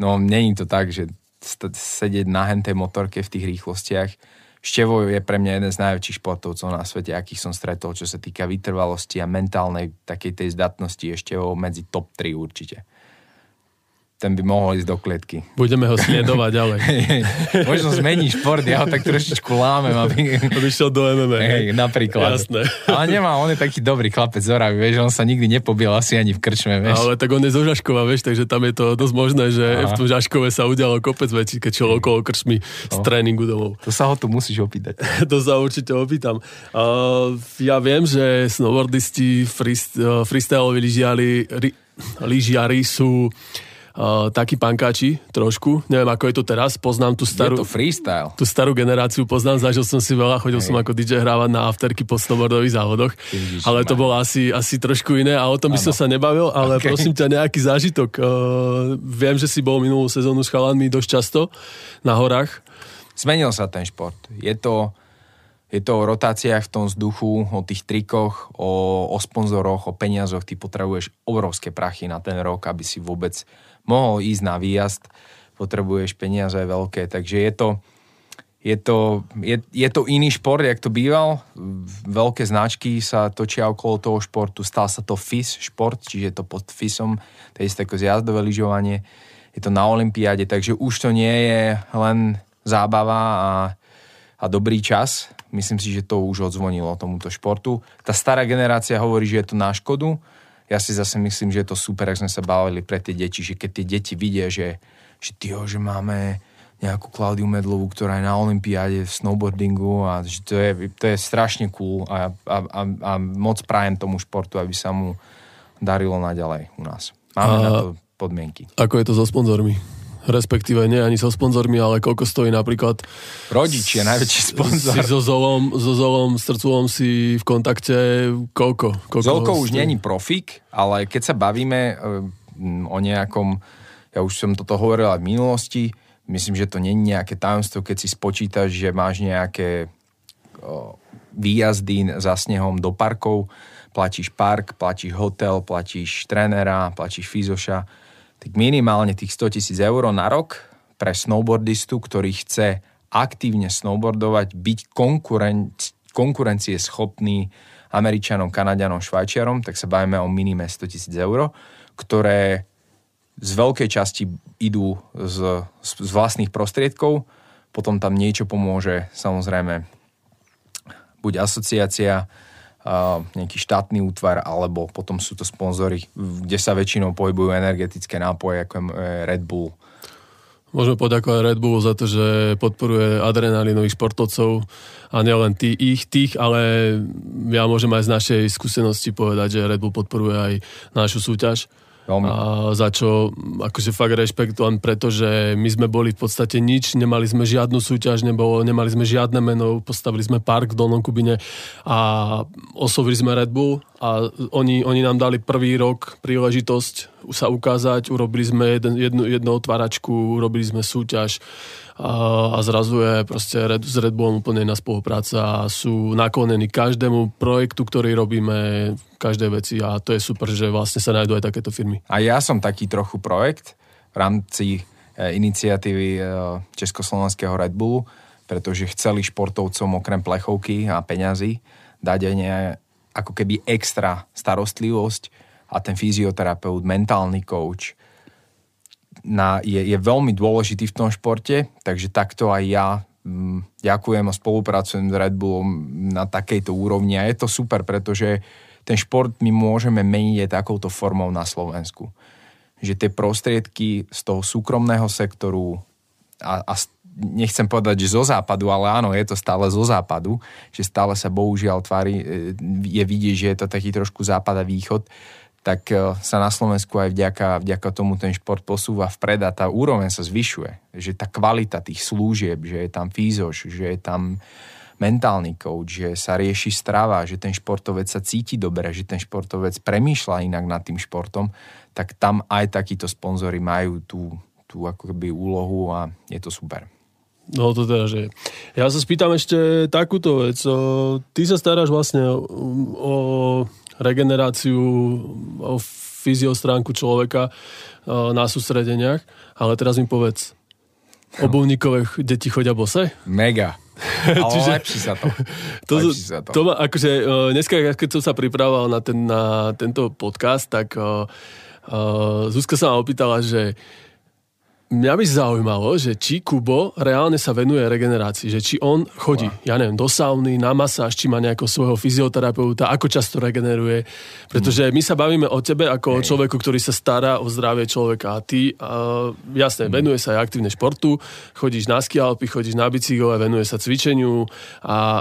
No není to tak, že sedieť na hentej motorke v tých rýchlostiach. Števo je pre mňa jeden z najväčších športovcov na svete, akých som stretol, čo sa týka vytrvalosti a mentálnej takej tej zdatnosti ešte medzi top 3 určite ten by mohol ísť do klietky. Budeme ho sledovať ďalej. Možno zmení šport, ja ho tak trošičku lámem, aby... On išiel do MMA. Hej, napríklad. Jasné. Ale nemá, on je taký dobrý chlapec Zoravy, vieš, on sa nikdy nepobil asi ani v krčme, vieš. Ale tak on je zo Žaškova, vieš, takže tam je to dosť možné, že Aha. v tom Žaškove sa udialo kopec vecí, keď šiel okolo krčmy z no. tréningu domov. To sa ho tu musíš opýtať. to sa určite opýtam. Uh, ja viem, že snowboardisti, freestyleoví lyžiari, lyžiari sú uh, takí pankáči trošku. Neviem, ako je to teraz. Poznám tú starú... Je to freestyle. Tú starú generáciu poznám, zažil som si veľa, chodil Hej. som ako DJ hrávať na afterky po snowboardových závodoch. Ježiš, ale to bolo asi, asi trošku iné a o tom by som sa nebavil, ale okay. prosím ťa nejaký zážitok. Uh, viem, že si bol minulú sezónu s chalanmi dosť často na horách. Zmenil sa ten šport. Je to, je to o rotáciách v tom vzduchu, o tých trikoch, o, o sponzoroch, o peniazoch. Ty potrebuješ obrovské prachy na ten rok, aby si vôbec mohol ísť na výjazd, potrebuješ peniaze veľké, takže je to, je to, je, je to iný šport, jak to býval. Veľké značky sa točia okolo toho športu. Stal sa to FIS šport, čiže to pod FISom, to je ako zjazdové lyžovanie. Je to na Olympiáde, takže už to nie je len zábava a, a dobrý čas. Myslím si, že to už odzvonilo tomuto športu. Tá stará generácia hovorí, že je to na škodu, ja si zase myslím, že je to super, ak sme sa bavili pre tie deti, že keď tie deti vidia, že, že tyho, že máme nejakú Klaudiu Medlovú, ktorá je na Olympiáde v snowboardingu a že to je, to je strašne cool a, a, a, a moc prajem tomu športu, aby sa mu darilo naďalej u nás. Máme a, na to podmienky. Ako je to so sponzormi? Respektíve nie ani so sponzormi, ale koľko stojí napríklad... Rodičia, najväčší sponzor. Si so Zolom, so Zolom Strculom si v kontakte koľko? koľko Zolko už není profík, ale keď sa bavíme um, o nejakom, ja už som toto hovoril aj v minulosti, myslím, že to není nejaké tajomstvo, keď si spočítaš, že máš nejaké uh, výjazdy za snehom do parkov, platíš park, platíš hotel, platíš trénera, platíš fizoša, tak minimálne tých 100 tisíc eur na rok pre snowboardistu, ktorý chce aktívne snowboardovať, byť konkurenc, konkurencie schopný Američanom, Kanadianom, Švajčiarom, tak sa bavíme o minime 100 tisíc eur, ktoré z veľkej časti idú z, z vlastných prostriedkov, potom tam niečo pomôže samozrejme buď asociácia, nejaký štátny útvar, alebo potom sú to sponzory, kde sa väčšinou pohybujú energetické nápoje, ako je Red Bull. Môžeme poďakovať Red Bull za to, že podporuje adrenalinových športovcov a nielen tých, ich, tých, ale ja môžem aj z našej skúsenosti povedať, že Red Bull podporuje aj našu súťaž Veľmi. A za čo akože fakt rešpektujem, pretože my sme boli v podstate nič, nemali sme žiadnu súťaž, nebolo, nemali sme žiadne meno, postavili sme park v Dolnom Kubine a oslovili sme Red Bull a oni, oni nám dali prvý rok príležitosť sa ukázať, urobili sme jeden, jednu, jednu otváračku, urobili sme súťaž a, zrazu je proste Red, s Red Bullom úplne na spolupráca a sú naklonení každému projektu, ktorý robíme, každé veci a to je super, že vlastne sa nájdú aj takéto firmy. A ja som taký trochu projekt, v rámci e, iniciatívy e, Československého Red Bullu, pretože chceli športovcom okrem plechovky a peňazí dať aj ne, ako keby extra starostlivosť a ten fyzioterapeut, mentálny coach na, je, je veľmi dôležitý v tom športe, takže takto aj ja mm, ďakujem a spolupracujem s Red Bullom na takejto úrovni a je to super, pretože ten šport my môžeme meniť aj takouto formou na Slovensku. Že tie prostriedky z toho súkromného sektoru a, a nechcem povedať, že zo západu, ale áno, je to stále zo západu, že stále sa bohužiaľ tvári, e, je vidieť, že je to taký trošku západ a východ, tak e, sa na Slovensku aj vďaka, vďaka tomu ten šport posúva vpred a tá úroveň sa zvyšuje. Že tá kvalita tých služieb, že je tam fízoš, že je tam mentálny coach, že sa rieši strava, že ten športovec sa cíti dobre, že ten športovec premýšľa inak nad tým športom, tak tam aj takíto sponzory majú tú, tú akoby úlohu a je to super. No to teda, že ja sa spýtam ešte takúto vec. Ty sa staráš vlastne o regeneráciu, o fyziostránku človeka na sústredeniach, ale teraz mi povedz, obuvníkové deti chodia bose? Mega. Ale Čiže, lepší sa to. to, sa to. to ma, akože, uh, dneska, keď som sa pripravoval na, ten, na tento podcast, tak uh, uh, Zuzka sa ma opýtala, že Mňa by zaujímalo, že či Kubo reálne sa venuje regenerácii, že či on chodí, ja neviem, do sauny, na masáž, či má nejakého svojho fyzioterapeuta, ako často regeneruje. Pretože my sa bavíme o tebe ako o človeku, ktorý sa stará o zdravie človeka a ty, uh, jasne, mm. venuje sa aj aktívne športu, chodíš na skialpy, chodíš na bicykel, venuje sa cvičeniu a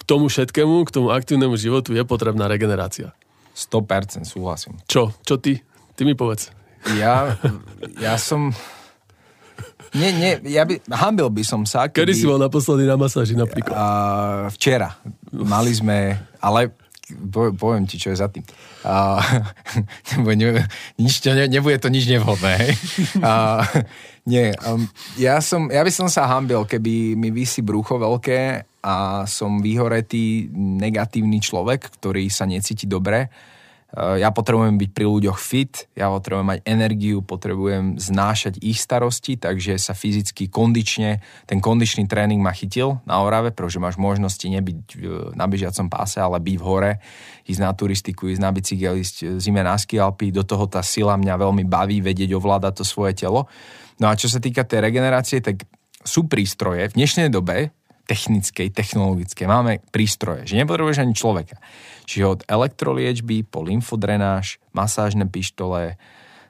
k tomu všetkému, k tomu aktívnemu životu je potrebná regenerácia. 100% súhlasím. Čo? Čo ty? Ty mi povedz. Ja, ja som nie, nie, ja by, hambil by som sa. Keby, Kedy si bol naposledy na masáži napríklad? Uh, včera. Mali sme, ale poviem ti, čo je za tým. Uh, ne, nič, ne, nebude to nič nevhodné. Uh, nie, um, ja, som, ja by som sa hambil, keby mi vysí brucho veľké a som vyhoretý negatívny človek, ktorý sa necíti dobre ja potrebujem byť pri ľuďoch fit, ja potrebujem mať energiu, potrebujem znášať ich starosti, takže sa fyzicky kondične, ten kondičný tréning ma chytil na Orave, pretože máš možnosti nebyť na bežiacom páse, ale byť v hore, ísť na turistiku, ísť na bicykel, ísť zime na skialpy, do toho tá sila mňa veľmi baví, vedieť ovládať to svoje telo. No a čo sa týka tej regenerácie, tak sú prístroje v dnešnej dobe, technickej, technologickej. Máme prístroje, že nepotrebuješ ani človeka. Čiže od elektroliečby po lymfodrenáž, masážne pištole,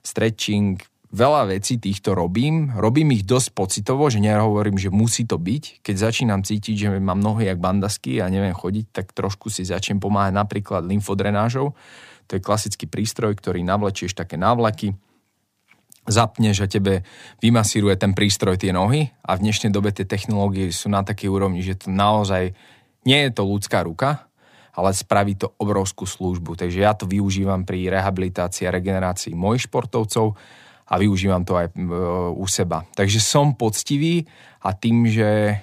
stretching, veľa vecí týchto robím. Robím ich dosť pocitovo, že nehovorím, že musí to byť. Keď začínam cítiť, že mám nohy jak bandasky a neviem chodiť, tak trošku si začnem pomáhať napríklad lymfodrenážou. To je klasický prístroj, ktorý navlečieš také návlaky, zapneš a tebe vymasíruje ten prístroj tie nohy a v dnešnej dobe tie technológie sú na takej úrovni, že to naozaj nie je to ľudská ruka, ale spraví to obrovskú službu. Takže ja to využívam pri rehabilitácii a regenerácii mojich športovcov a využívam to aj e, u seba. Takže som poctivý a tým, že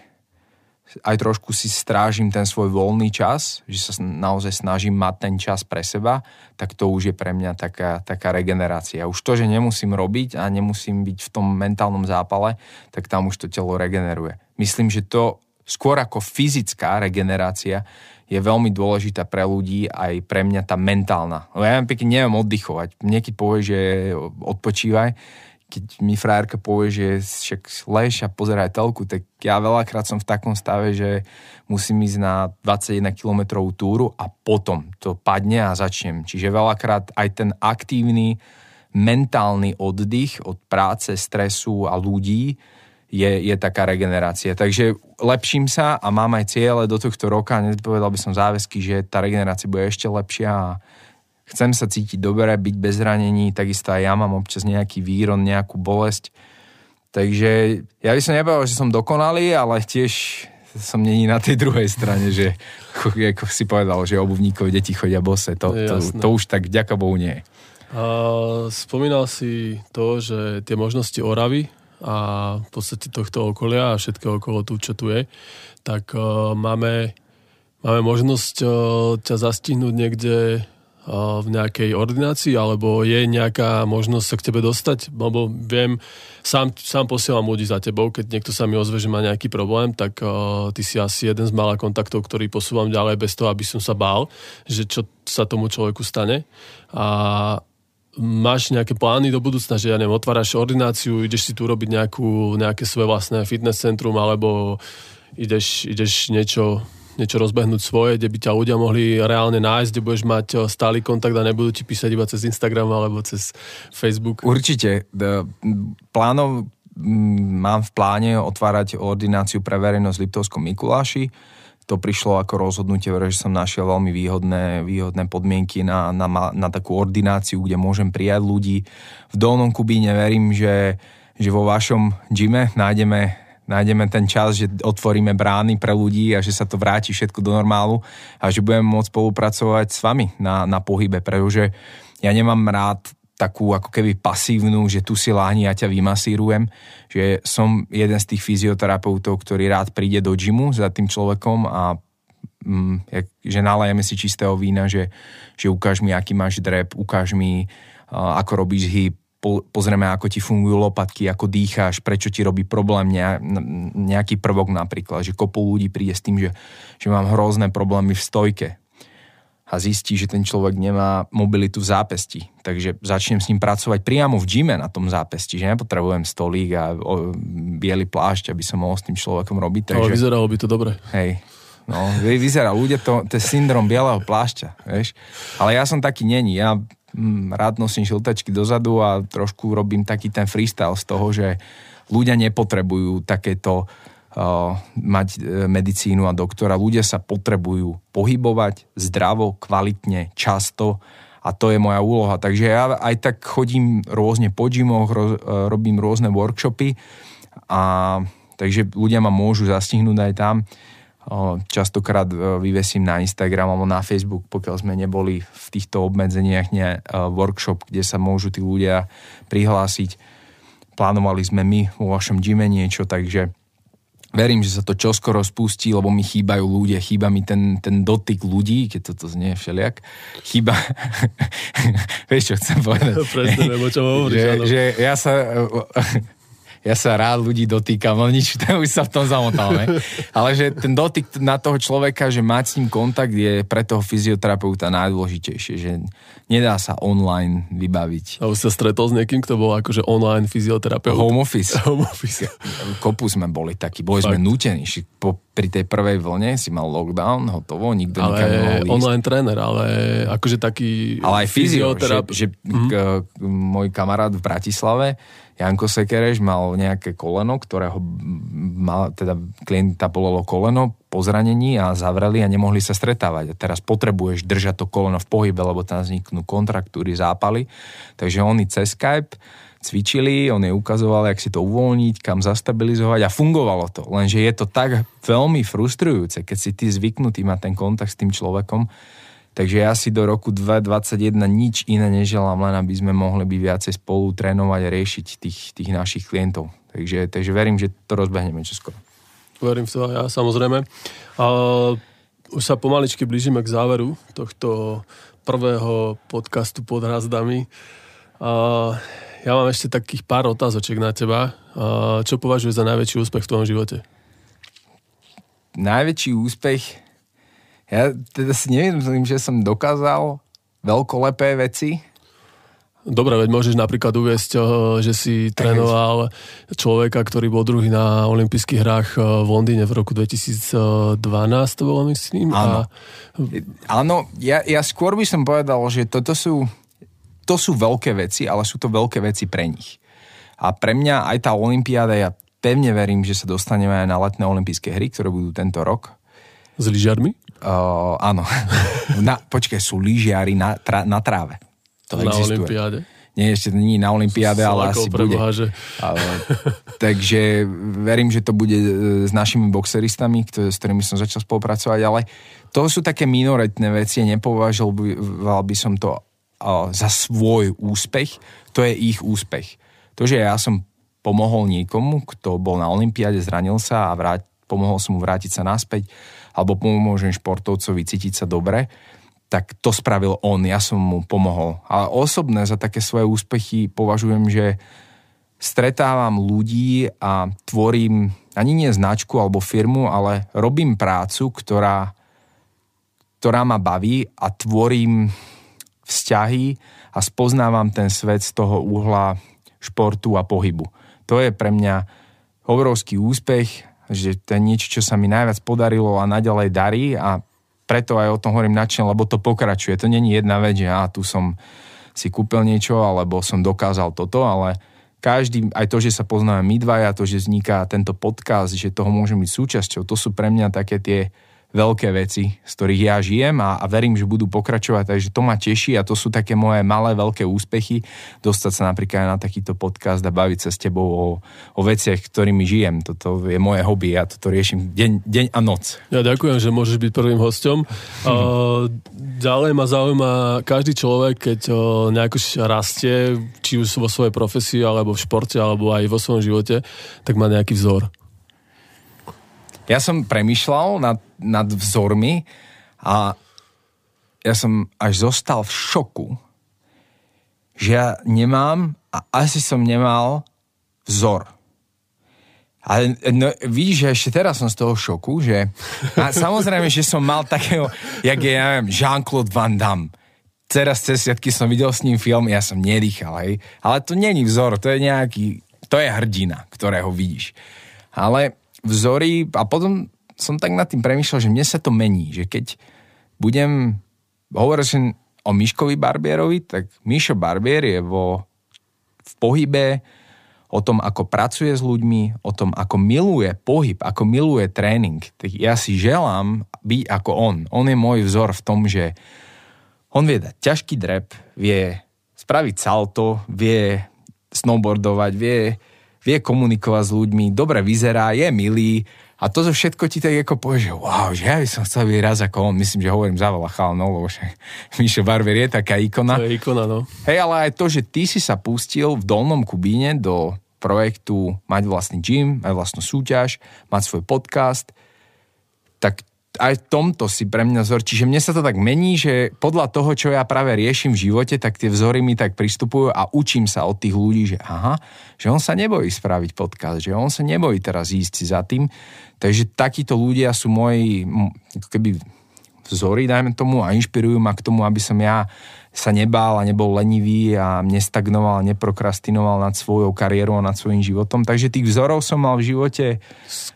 aj trošku si strážim ten svoj voľný čas, že sa naozaj snažím mať ten čas pre seba, tak to už je pre mňa taká, taká regenerácia. Už to, že nemusím robiť a nemusím byť v tom mentálnom zápale, tak tam už to telo regeneruje. Myslím, že to skôr ako fyzická regenerácia je veľmi dôležitá pre ľudí, aj pre mňa tá mentálna. Ja pekne neviem oddychovať. Niekedy povie, že odpočívaj, keď mi frajerka povie, že však lež a pozeraj telku, tak ja veľakrát som v takom stave, že musím ísť na 21 km túru a potom to padne a začnem. Čiže veľakrát aj ten aktívny mentálny oddych od práce, stresu a ľudí je, je taká regenerácia. Takže lepším sa a mám aj ciele do tohto roka, nepovedal by som záväzky, že tá regenerácia bude ešte lepšia a chcem sa cítiť dobre, byť bez zranení, takisto aj ja mám občas nejaký výron, nejakú bolesť. Takže ja by som nepovedal, že som dokonalý, ale tiež som není na tej druhej strane, že ako si povedal, že obuvníkov deti chodia bose. To, to, to už tak ďaká Bohu nie. A spomínal si to, že tie možnosti Oravy a v podstate tohto okolia a všetkého okolo tu, čo tu je, tak uh, máme, máme možnosť uh, ťa zastihnúť niekde v nejakej ordinácii, alebo je nejaká možnosť sa k tebe dostať? Lebo viem, sám, sám posielam ľudí za tebou, keď niekto sa mi ozve, že má nejaký problém, tak uh, ty si asi jeden z mála kontaktov, ktorý posúvam ďalej bez toho, aby som sa bál, že čo sa tomu človeku stane. A máš nejaké plány do budúcna, že ja neviem, otváraš ordináciu, ideš si tu robiť nejakú, nejaké svoje vlastné fitness centrum, alebo ideš, ideš niečo niečo rozbehnúť svoje, kde by ťa ľudia mohli reálne nájsť, kde budeš mať eh, stály kontakt a nebudú ti písať iba cez Instagram alebo cez Facebook? Určite. Plánov mám v pláne otvárať ordináciu pre verejnosť v Liptovskom Mikuláši. To prišlo ako rozhodnutie, že som našiel veľmi výhodné, výhodné podmienky na, na, na takú ordináciu, kde môžem prijať ľudí. V Dolnom Kubíne verím, že, že vo vašom gyme nájdeme nájdeme ten čas, že otvoríme brány pre ľudí a že sa to vráti všetko do normálu a že budeme môcť spolupracovať s vami na, na pohybe, pretože ja nemám rád takú ako keby pasívnu, že tu si láhni a ťa vymasírujem, že som jeden z tých fyzioterapeutov, ktorý rád príde do gymu za tým človekom a mm, že nalajeme si čistého vína, že, že ukáž mi, aký máš drep, ukáž mi, ako robíš hyb, po, pozrieme, ako ti fungujú lopatky, ako dýcháš, prečo ti robí problém nejaký prvok napríklad, že kopu ľudí príde s tým, že, že mám hrozné problémy v stojke a zistí, že ten človek nemá mobilitu v zápesti. Takže začnem s ním pracovať priamo v gyme na tom zápesti, že nepotrebujem stolík a o, biely plášť, aby som mohol s tým človekom robiť. Takže... Ale vyzeralo by to dobre. Hej, No, vyzerá, ľudia to, to je syndrom bieleho plášťa, vieš. Ale ja som taký není, ja rád nosím šiltačky dozadu a trošku robím taký ten freestyle z toho, že ľudia nepotrebujú takéto uh, mať uh, medicínu a doktora. Ľudia sa potrebujú pohybovať zdravo, kvalitne, často a to je moja úloha. Takže ja aj tak chodím rôzne po gymoch, ro, uh, robím rôzne workshopy a takže ľudia ma môžu zastihnúť aj tam častokrát e, vyvesím na Instagram alebo na Facebook, pokiaľ sme neboli v týchto obmedzeniach ne, e, workshop, kde sa môžu tí ľudia prihlásiť. Plánovali sme my vo vašom gyme niečo, takže verím, že sa to čoskoro spustí, lebo mi chýbajú ľudia, chýba mi ten, ten dotyk ľudí, keď toto znie všeliak. Chýba... Vieš, čo chcem povedať? Presne, nebo čo hovoríš, že, že ja sa ja sa rád ľudí dotýkam, no nič, už sa v tom zamotáme. Ale že ten dotyk na toho človeka, že mať s ním kontakt je pre toho fyzioterapeuta najdôležitejšie, že nedá sa online vybaviť. A už sa stretol s niekým, kto bol akože online fyzioterapeut? Home office. Home office. Kopu sme boli takí, boli Fakt. sme nútení. Po, pri tej prvej vlne si mal lockdown, hotovo, nikto ale nikam nemohol ísť. online tréner, ale akože taký Ale aj fyzioterapeut. Že, že mm-hmm. k, môj kamarát v Bratislave Janko Sekereš mal nejaké koleno, ktorého mal, teda klienta bolelo koleno po zranení a zavreli a nemohli sa stretávať. A teraz potrebuješ držať to koleno v pohybe, lebo tam vzniknú kontraktúry, zápaly. Takže oni cez Skype cvičili, on je ukazoval, jak si to uvoľniť, kam zastabilizovať a fungovalo to. Lenže je to tak veľmi frustrujúce, keď si ty zvyknutý mať ten kontakt s tým človekom, Takže ja si do roku 2021 nič iné neželám, len aby sme mohli byť viacej spolu trénovať a riešiť tých, tých našich klientov. Takže, takže verím, že to rozbehneme čoskoro. Verím v to aj ja, samozrejme. A už sa pomaličky blížime k záveru tohto prvého podcastu pod hrazdami. A ja mám ešte takých pár otázočiek na teba. A čo považuješ za najväčší úspech v tvojom živote? Najväčší úspech ja teda si neviem, že som dokázal veľkolepé veci. Dobre, veď môžeš napríklad uviesť, eh, že si trénoval človeka, ktorý bol druhý na olympijských hrách eh, v Londýne v roku 2012, to bolo myslím. Áno, a... Áno ja, ja skôr by som povedal, že toto sú, to sú veľké veci, ale sú to veľké veci pre nich. A pre mňa aj tá olympiáda, ja pevne verím, že sa dostaneme aj na letné olympijské hry, ktoré budú tento rok. S lyžiarmi? Uh, áno. Na, počkaj, sú lyžiari na, tra, na tráve. To na existuje. Olympiáde? Nie, ešte nie na Olympiáde, ale asi bude. Boha, ale, takže verím, že to bude e, s našimi boxeristami, ktoré, s ktorými som začal spolupracovať, ale to sú také minoritné veci, nepovažoval by som to uh, za svoj úspech, to je ich úspech. To, že ja som pomohol niekomu, kto bol na Olympiáde, zranil sa a vráť, pomohol som mu vrátiť sa naspäť, alebo pomôžem športovcovi cítiť sa dobre, tak to spravil on, ja som mu pomohol. Ale osobné za také svoje úspechy považujem, že stretávam ľudí a tvorím ani nie značku alebo firmu, ale robím prácu, ktorá, ktorá ma baví a tvorím vzťahy a spoznávam ten svet z toho uhla športu a pohybu. To je pre mňa obrovský úspech, že to je niečo, čo sa mi najviac podarilo a naďalej darí a preto aj o tom hovorím nadšen, lebo to pokračuje. To není jedna vec, že ja tu som si kúpil niečo, alebo som dokázal toto, ale každý, aj to, že sa poznáme my dvaja, to, že vzniká tento podcast, že toho môžem byť súčasťou, to sú pre mňa také tie veľké veci, z ktorých ja žijem a, a verím, že budú pokračovať, takže to ma teší a to sú také moje malé, veľké úspechy, dostať sa napríklad na takýto podcast a baviť sa s tebou o, o veciach, ktorými žijem. Toto je moje hobby, ja toto riešim deň, deň a noc. Ja ďakujem, že môžeš byť prvým hostom. uh, ďalej ma zaujíma každý človek, keď uh, nejako rastie, či už vo svojej profesii, alebo v športe, alebo aj vo svojom živote, tak má nejaký vzor. Ja som premyšľal nad, nad vzormi a ja som až zostal v šoku, že ja nemám a asi som nemal vzor. Ale no, vidíš, že ešte teraz som z toho šoku, že a samozrejme, že som mal takého, jak je, ja neviem, Jean-Claude Van Damme. Teraz cez sviatky som videl s ním film, ja som nedýchal, hej. Ale to není vzor, to je nejaký, to je hrdina, ktorého vidíš. Ale vzory a potom som tak nad tým premýšľal, že mne sa to mení, že keď budem hovoriť o Miškovi Barbierovi, tak Mišo Barbier je vo, v pohybe, o tom, ako pracuje s ľuďmi, o tom, ako miluje pohyb, ako miluje tréning. Tak ja si želám byť ako on. On je môj vzor v tom, že on vie dať ťažký drep, vie spraviť salto, vie snowboardovať, vie vie komunikovať s ľuďmi, dobre vyzerá, je milý a to zo všetko ti tak ako povie, že wow, že ja by som chcel byť raz ako on, myslím, že hovorím za veľa chalanov, lebo že Mišo Barber je taká ikona. To je ikona, no. Hej, ale aj to, že ty si sa pustil v Dolnom Kubíne do projektu mať vlastný gym, mať vlastnú súťaž, mať svoj podcast, aj v tomto si pre mňa vzor. Čiže mne sa to tak mení, že podľa toho, čo ja práve riešim v živote, tak tie vzory mi tak pristupujú a učím sa od tých ľudí, že aha, že on sa nebojí spraviť podcast, že on sa nebojí teraz ísť si za tým. Takže takíto ľudia sú moji keby vzory, dajme tomu, a inšpirujú ma k tomu, aby som ja sa nebál a nebol lenivý a nestagnoval, neprokrastinoval nad svojou kariérou a nad svojím životom. Takže tých vzorov som mal v živote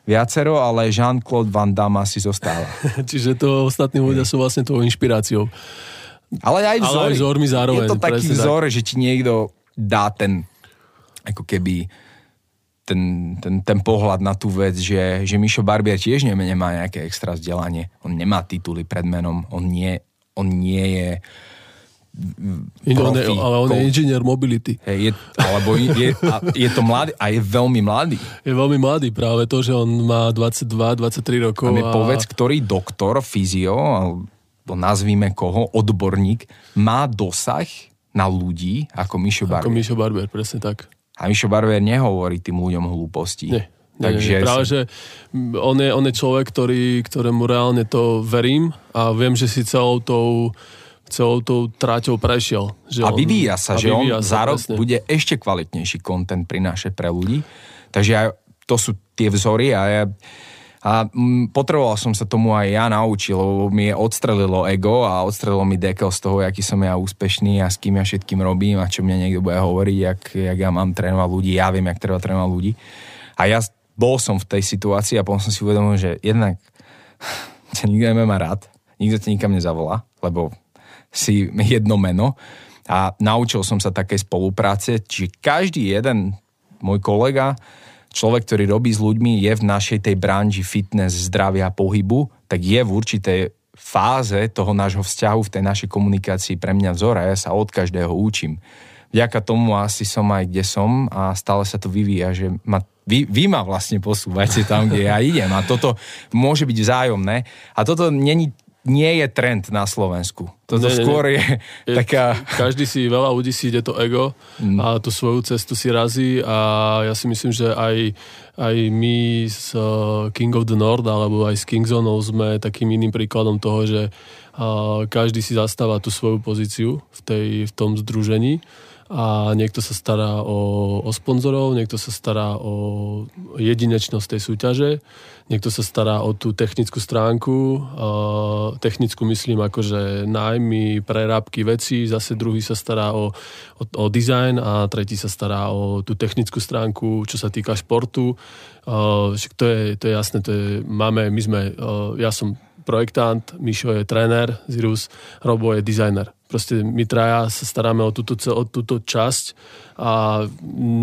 viacero, ale Jean-Claude Van Damme asi zostáva. Čiže to ostatní ľudia sú vlastne tvojou inšpiráciou. Ale aj vzory. Ale aj zároveň. Je to taký vzor, tak. že ti niekto dá ten ako keby ten, ten, ten pohľad na tú vec, že, že Mišo Barbier tiež nemá nejaké extra vzdelanie. On nemá tituly pred menom, on nie, on nie je profi, ale on je inžinier mobility. Hey, je, alebo je, a je to mladý a je veľmi mladý. Je veľmi mladý práve to, že on má 22-23 rokov. A mi a... povedz, ktorý doktor, fyzio, alebo nazvíme koho, odborník, má dosah na ľudí ako Mišo Barber. Ako Mišo Barber, presne tak. A Mišo Barber nehovorí tým ľuďom hlúposti. Nie. Takže nie, práve, že on je, on je človek, ktorý, ktorému reálne to verím a viem, že si celou tou celou tou tráťou prešiel. Že a vyvíja sa, a že vyvíja on sa, za rok presne. bude ešte kvalitnejší kontent prinášať pre ľudí. Takže aj, to sú tie vzory a ja a potreboval som sa tomu aj ja naučiť, lebo mi odstrelilo ego a odstrelilo mi dekel z toho, aký som ja úspešný a s kým ja všetkým robím a čo mne niekto bude hovoriť, jak, jak ja mám trénovať ľudí, ja viem, jak treba trénovať ľudí. A ja bol som v tej situácii a potom som si uvedomil, že jednak ťa nikto nemá rád, nikto ťa nikam nezavolá, lebo si jedno meno a naučil som sa takej spolupráce, čiže každý jeden môj kolega, človek, ktorý robí s ľuďmi, je v našej tej branži fitness, zdravia, pohybu, tak je v určitej fáze toho nášho vzťahu v tej našej komunikácii. Pre mňa vzor a ja sa od každého učím. Vďaka tomu asi som aj kde som a stále sa to vyvíja, že ma, vy, vy ma vlastne posúvate tam, kde ja idem. A toto môže byť vzájomné. A toto není nie je trend na Slovensku. Toto ne, skôr je, je taká... Každý si, veľa ľudí si ide to ego mm. a tú svoju cestu si razí a ja si myslím, že aj, aj my z uh, King of the North alebo aj z Kingzone sme takým iným príkladom toho, že uh, každý si zastáva tú svoju pozíciu v, tej, v tom združení a niekto sa stará o, o sponzorov, niekto sa stará o jedinečnosť tej súťaže, niekto sa stará o tú technickú stránku, technickú myslím akože nájmy, prerábky veci, zase druhý sa stará o, o, o design a tretí sa stará o tú technickú stránku, čo sa týka športu. To, je, to je jasné, to je, máme, my sme, ja som projektant, Mišo je tréner, Zirus, Robo je dizajner proste my traja sa staráme o túto, o túto časť a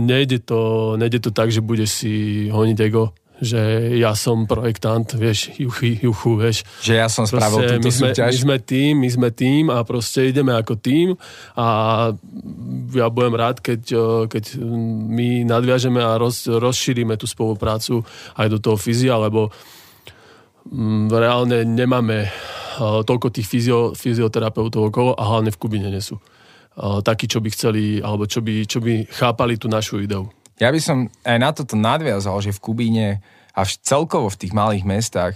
nejde to, nejde to tak, že budeš si honiť ego, že ja som projektant, vieš, juchy, juchu, vieš. Že ja som spravil túto my sme, súťaž. My sme tým, my sme tým a proste ideme ako tým a ja budem rád, keď, keď my nadviažeme a roz, rozšírime tú spoluprácu aj do toho fyzia, lebo mm, reálne nemáme toľko tých fyzio, fyzioterapeutov okolo a hlavne v Kubine nie sú. Takí, čo by chceli, alebo čo by, čo by chápali tú našu ideu. Ja by som aj na toto nadviazal, že v Kubíne a celkovo v tých malých mestách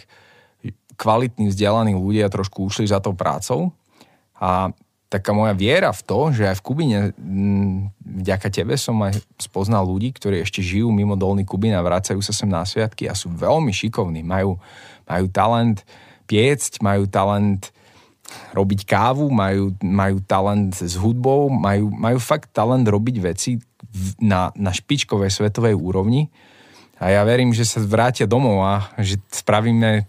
kvalitní, vzdelaní ľudia trošku ušli za tou prácou. A taká moja viera v to, že aj v Kubine vďaka tebe som aj spoznal ľudí, ktorí ešte žijú mimo Dolný Kubín a vracajú sa sem na sviatky a sú veľmi šikovní, majú, majú talent, piecť, majú talent robiť kávu, majú, majú talent s hudbou, majú, majú fakt talent robiť veci na, na špičkovej svetovej úrovni. A ja verím, že sa vrátia domov a že spravíme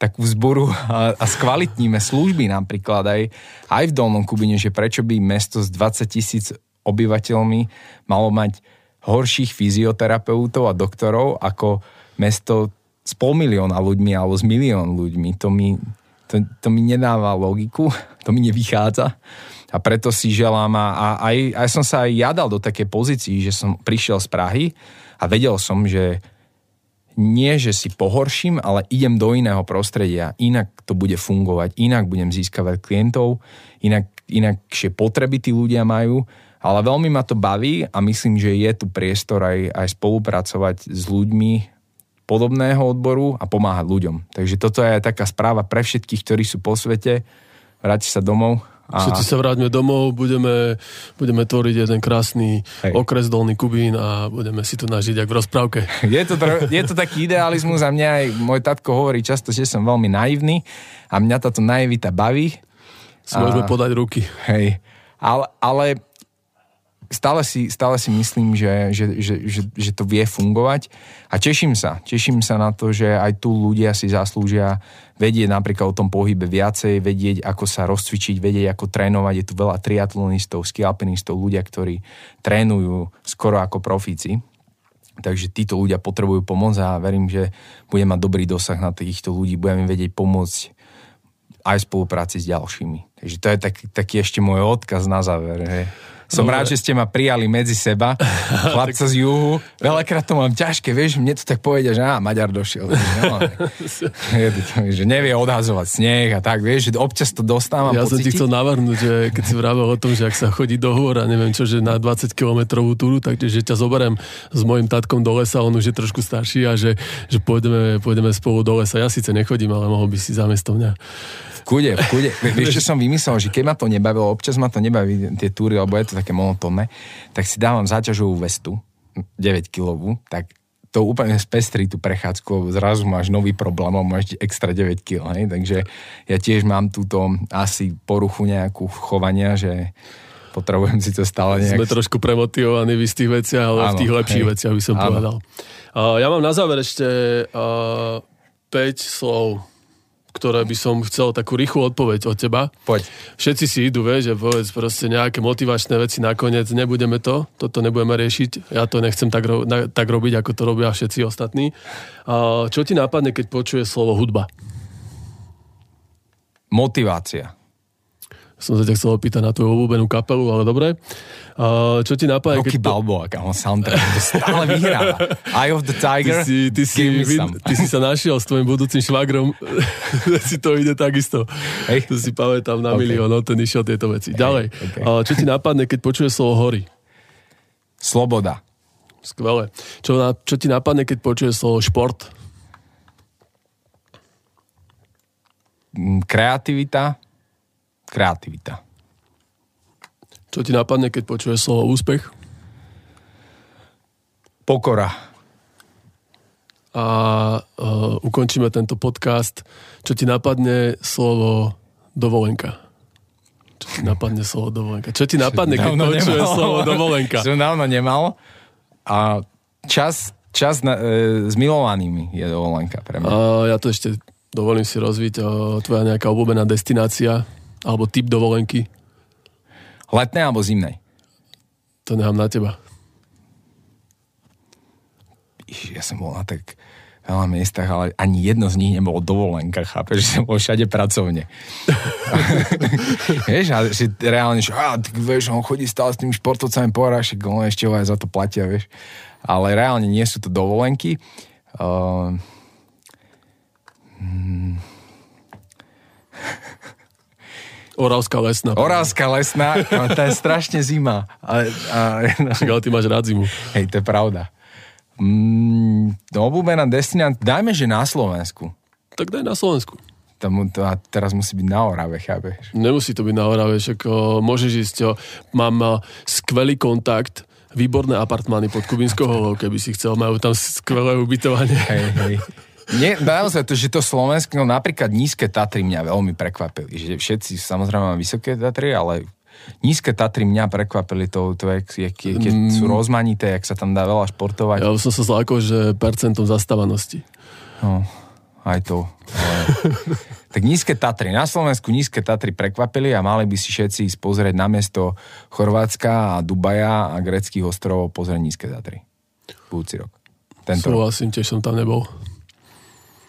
takú zboru a, a skvalitníme služby napríklad aj, aj v Dolnom Kubine, že prečo by mesto s 20 tisíc obyvateľmi malo mať horších fyzioterapeutov a doktorov ako mesto s pol milióna ľuďmi alebo s milión ľuďmi. To mi, to, to mi nedáva logiku, to mi nevychádza. A preto si želám a, a aj, aj som sa aj jadal do také pozícii, že som prišiel z Prahy a vedel som, že nie, že si pohorším, ale idem do iného prostredia. Inak to bude fungovať, inak budem získavať klientov, inak, inakšie potreby tí ľudia majú. Ale veľmi ma to baví a myslím, že je tu priestor aj, aj spolupracovať s ľuďmi podobného odboru a pomáhať ľuďom. Takže toto je taká správa pre všetkých, ktorí sú po svete. Vráťte sa domov. A... Všetci sa vráťme domov, budeme, budeme tvoriť jeden krásny Hej. okres Dolný Kubín a budeme si tu nažiť jak v rozprávke. Je to, je to taký idealizmus a mňa aj môj tatko hovorí často, že som veľmi naivný a mňa táto naivita baví. Si môžeme podať ruky. Hej. Ale, ale stále si, stále si myslím, že, že, že, že, že to vie fungovať a teším sa. Teším sa na to, že aj tu ľudia si zaslúžia vedieť napríklad o tom pohybe viacej, vedieť, ako sa rozcvičiť, vedieť, ako trénovať. Je tu veľa triatlonistov, skialpinistov, ľudia, ktorí trénujú skoro ako profíci. Takže títo ľudia potrebujú pomoc a verím, že budem mať dobrý dosah na týchto ľudí, budem im vedieť pomôcť aj v spolupráci s ďalšími. Takže to je taký, taký ešte môj odkaz na záver. Že som Dobre. rád, že ste ma prijali medzi seba, chlapca z juhu. Veľakrát to mám ťažké, vieš, mne to tak povedia, že á, Maďar došiel. No, že nevie odhazovať sneh a tak, vieš, že občas to dostávam Ja pocíti. som ti chcel navrhnúť, že keď si vravel o tom, že ak sa chodí do hôr a neviem čo, že na 20 kilometrovú túru, takže ťa zoberiem s mojim tatkom do lesa, on už je trošku starší a že, že pôjdeme, pôjdeme spolu do lesa. Ja síce nechodím, ale mohol by si zamiesto mňa v kude, v kude. Vieš, čo som vymyslel, že keď ma to nebavilo, občas ma to nebaví tie túry, lebo je to také monotónne, tak si dávam záťažovú vestu, 9 kilovú, tak to úplne spestrí tú prechádzku, zrazu máš nový problém a máš extra 9 kg, hej? takže ja tiež mám túto asi poruchu nejakú chovania, že potrebujem si to stále nejak... Sme trošku premotivovaní v istých veciach, ale Áno, v tých lepších hej. veciach by som Áno. povedal. Uh, ja mám na záver ešte uh, 5 slov ktoré by som chcel takú rýchlu odpoveď od teba. Poď. Všetci si idú, vieš, že povedz proste nejaké motivačné veci nakoniec, nebudeme to, toto nebudeme riešiť, ja to nechcem tak, ro- na, tak robiť, ako to robia všetci ostatní. A čo ti nápadne, keď počuje slovo hudba? Motivácia. Som sa ťa chcel opýtať na tvoju obľúbenú kapelu, ale dobre. Uh, čo ti napadne? Rocky keď... Balboa, kámo, soundtrack, to stále vyhráva. Eye of the Tiger, Ty si, ty, si, vid, ty si sa našiel s tvojim budúcim švagrom, si to ide takisto. Hej. To si pamätám na Ok. milión, ten išiel tieto veci. Ďalej, ok. uh, čo ti napadne, keď počuješ slovo hory? Sloboda. Skvelé. Čo, na, čo ti napadne, keď počuješ slovo šport? Mm, Kreativita. Kreativita. Čo ti napadne, keď počuješ slovo úspech? Pokora. A uh, ukončíme tento podcast. Čo ti napadne slovo dovolenka? Čo ti napadne slovo dovolenka? Čo ti napadne, keď počuješ slovo dovolenka? Som dávno nemal. A čas, čas na, e, s milovanými je dovolenka pre mňa. A ja to ešte dovolím si rozviť. Uh, tvoja nejaká obľúbená destinácia alebo typ dovolenky? Letnej alebo zimnej? To nechám na teba. Ja som bol na tak veľa miestach, ale ani jedno z nich nebolo dovolenka, chápeš, že som bol všade pracovne. vieš, a že reálne, že á, tak vieš, on chodí stále s tými športovcami po hrášek, on ešte ho aj za to platia, vieš. Ale reálne nie sú to dovolenky. Uh, Oravská lesná. Orávska lesná, no, tá je strašne zima. A, a, Však, ale ty máš rád zimu. hej, to je pravda. Mm, obľúbená destinácia, dajme, že na Slovensku. Tak daj na Slovensku. Tam, to, a teraz musí byť na Orave, chápeš? Nemusí to byť na Orave, však o, môžeš ísť. O, mám o, skvelý kontakt, výborné apartmány pod Kubinskou holou, keby si chcel. Majú tam skvelé ubytovanie. Hej, hej. Nie, naozaj to, že to Slovensko, no napríklad nízke Tatry mňa veľmi prekvapili. Že všetci samozrejme mám vysoké Tatry, ale nízke Tatry mňa prekvapili to, to jak, jak, jak sú rozmanité, jak sa tam dá veľa športovať. Ja som sa zlákol, že percentom zastávanosti. No, aj to. Ale... tak nízke Tatry. Na Slovensku nízke Tatry prekvapili a mali by si všetci ísť pozrieť na miesto Chorvátska a Dubaja a greckých ostrovov pozrieť nízke Tatry. Budúci rok. Tento. Súhlasím, tiež som tam nebol.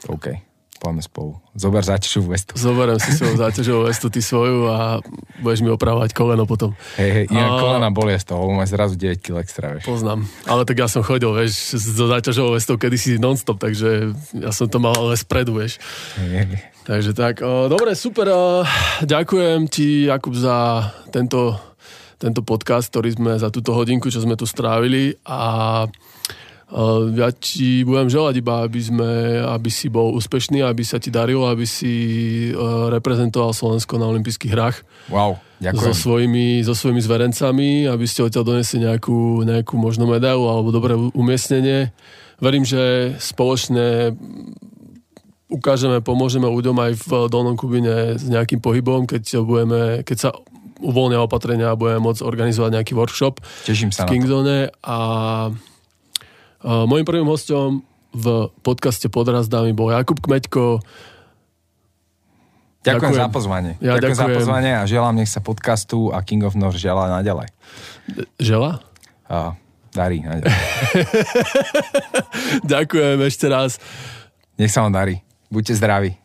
OK. Poďme spolu. Zober záťažovú vestu. Zoberiem si svoju záťažovú vestu, ty svoju a budeš mi opravovať koleno potom. Hej, hej, inak A- kolena bolia z toho, máš zrazu 9 kg extra, vieš. Poznám. Ale tak ja som chodil, vieš, so záťažovou vestou kedysi non-stop, takže ja som to mal ale spredu, vieš. Hej, hej. Takže tak, o, dobre, super. O, ďakujem ti, Jakub, za tento, tento podcast, ktorý sme za túto hodinku, čo sme tu strávili a ja ti budem želať iba, aby, sme, aby si bol úspešný, aby sa ti darilo, aby si o, reprezentoval Slovensko na olympijských hrách Wow, so ďakujem. svojimi, so svojimi zverencami, aby ste odtiaľ donesli nejakú, nejakú možno medailu alebo dobré umiestnenie. Verím, že spoločne ukážeme, pomôžeme ľuďom aj v Dolnom Kubine s nejakým pohybom, keď, budeme, keď sa uvoľnia opatrenia a budeme môcť organizovať nejaký workshop Teším v sa na to. Kingzone a, a môjim prvým hostom v podcaste Podrazdami bol Jakub Kmeďko. Ďakujem, ďakujem. za pozvanie. Ja ďakujem, za ďakujem. pozvanie a želám, nech sa podcastu a King of North želá naďalej. Žela? A darí naďalej. Ďakujem ešte raz. Nech sa vám darí. Buďte zdraví.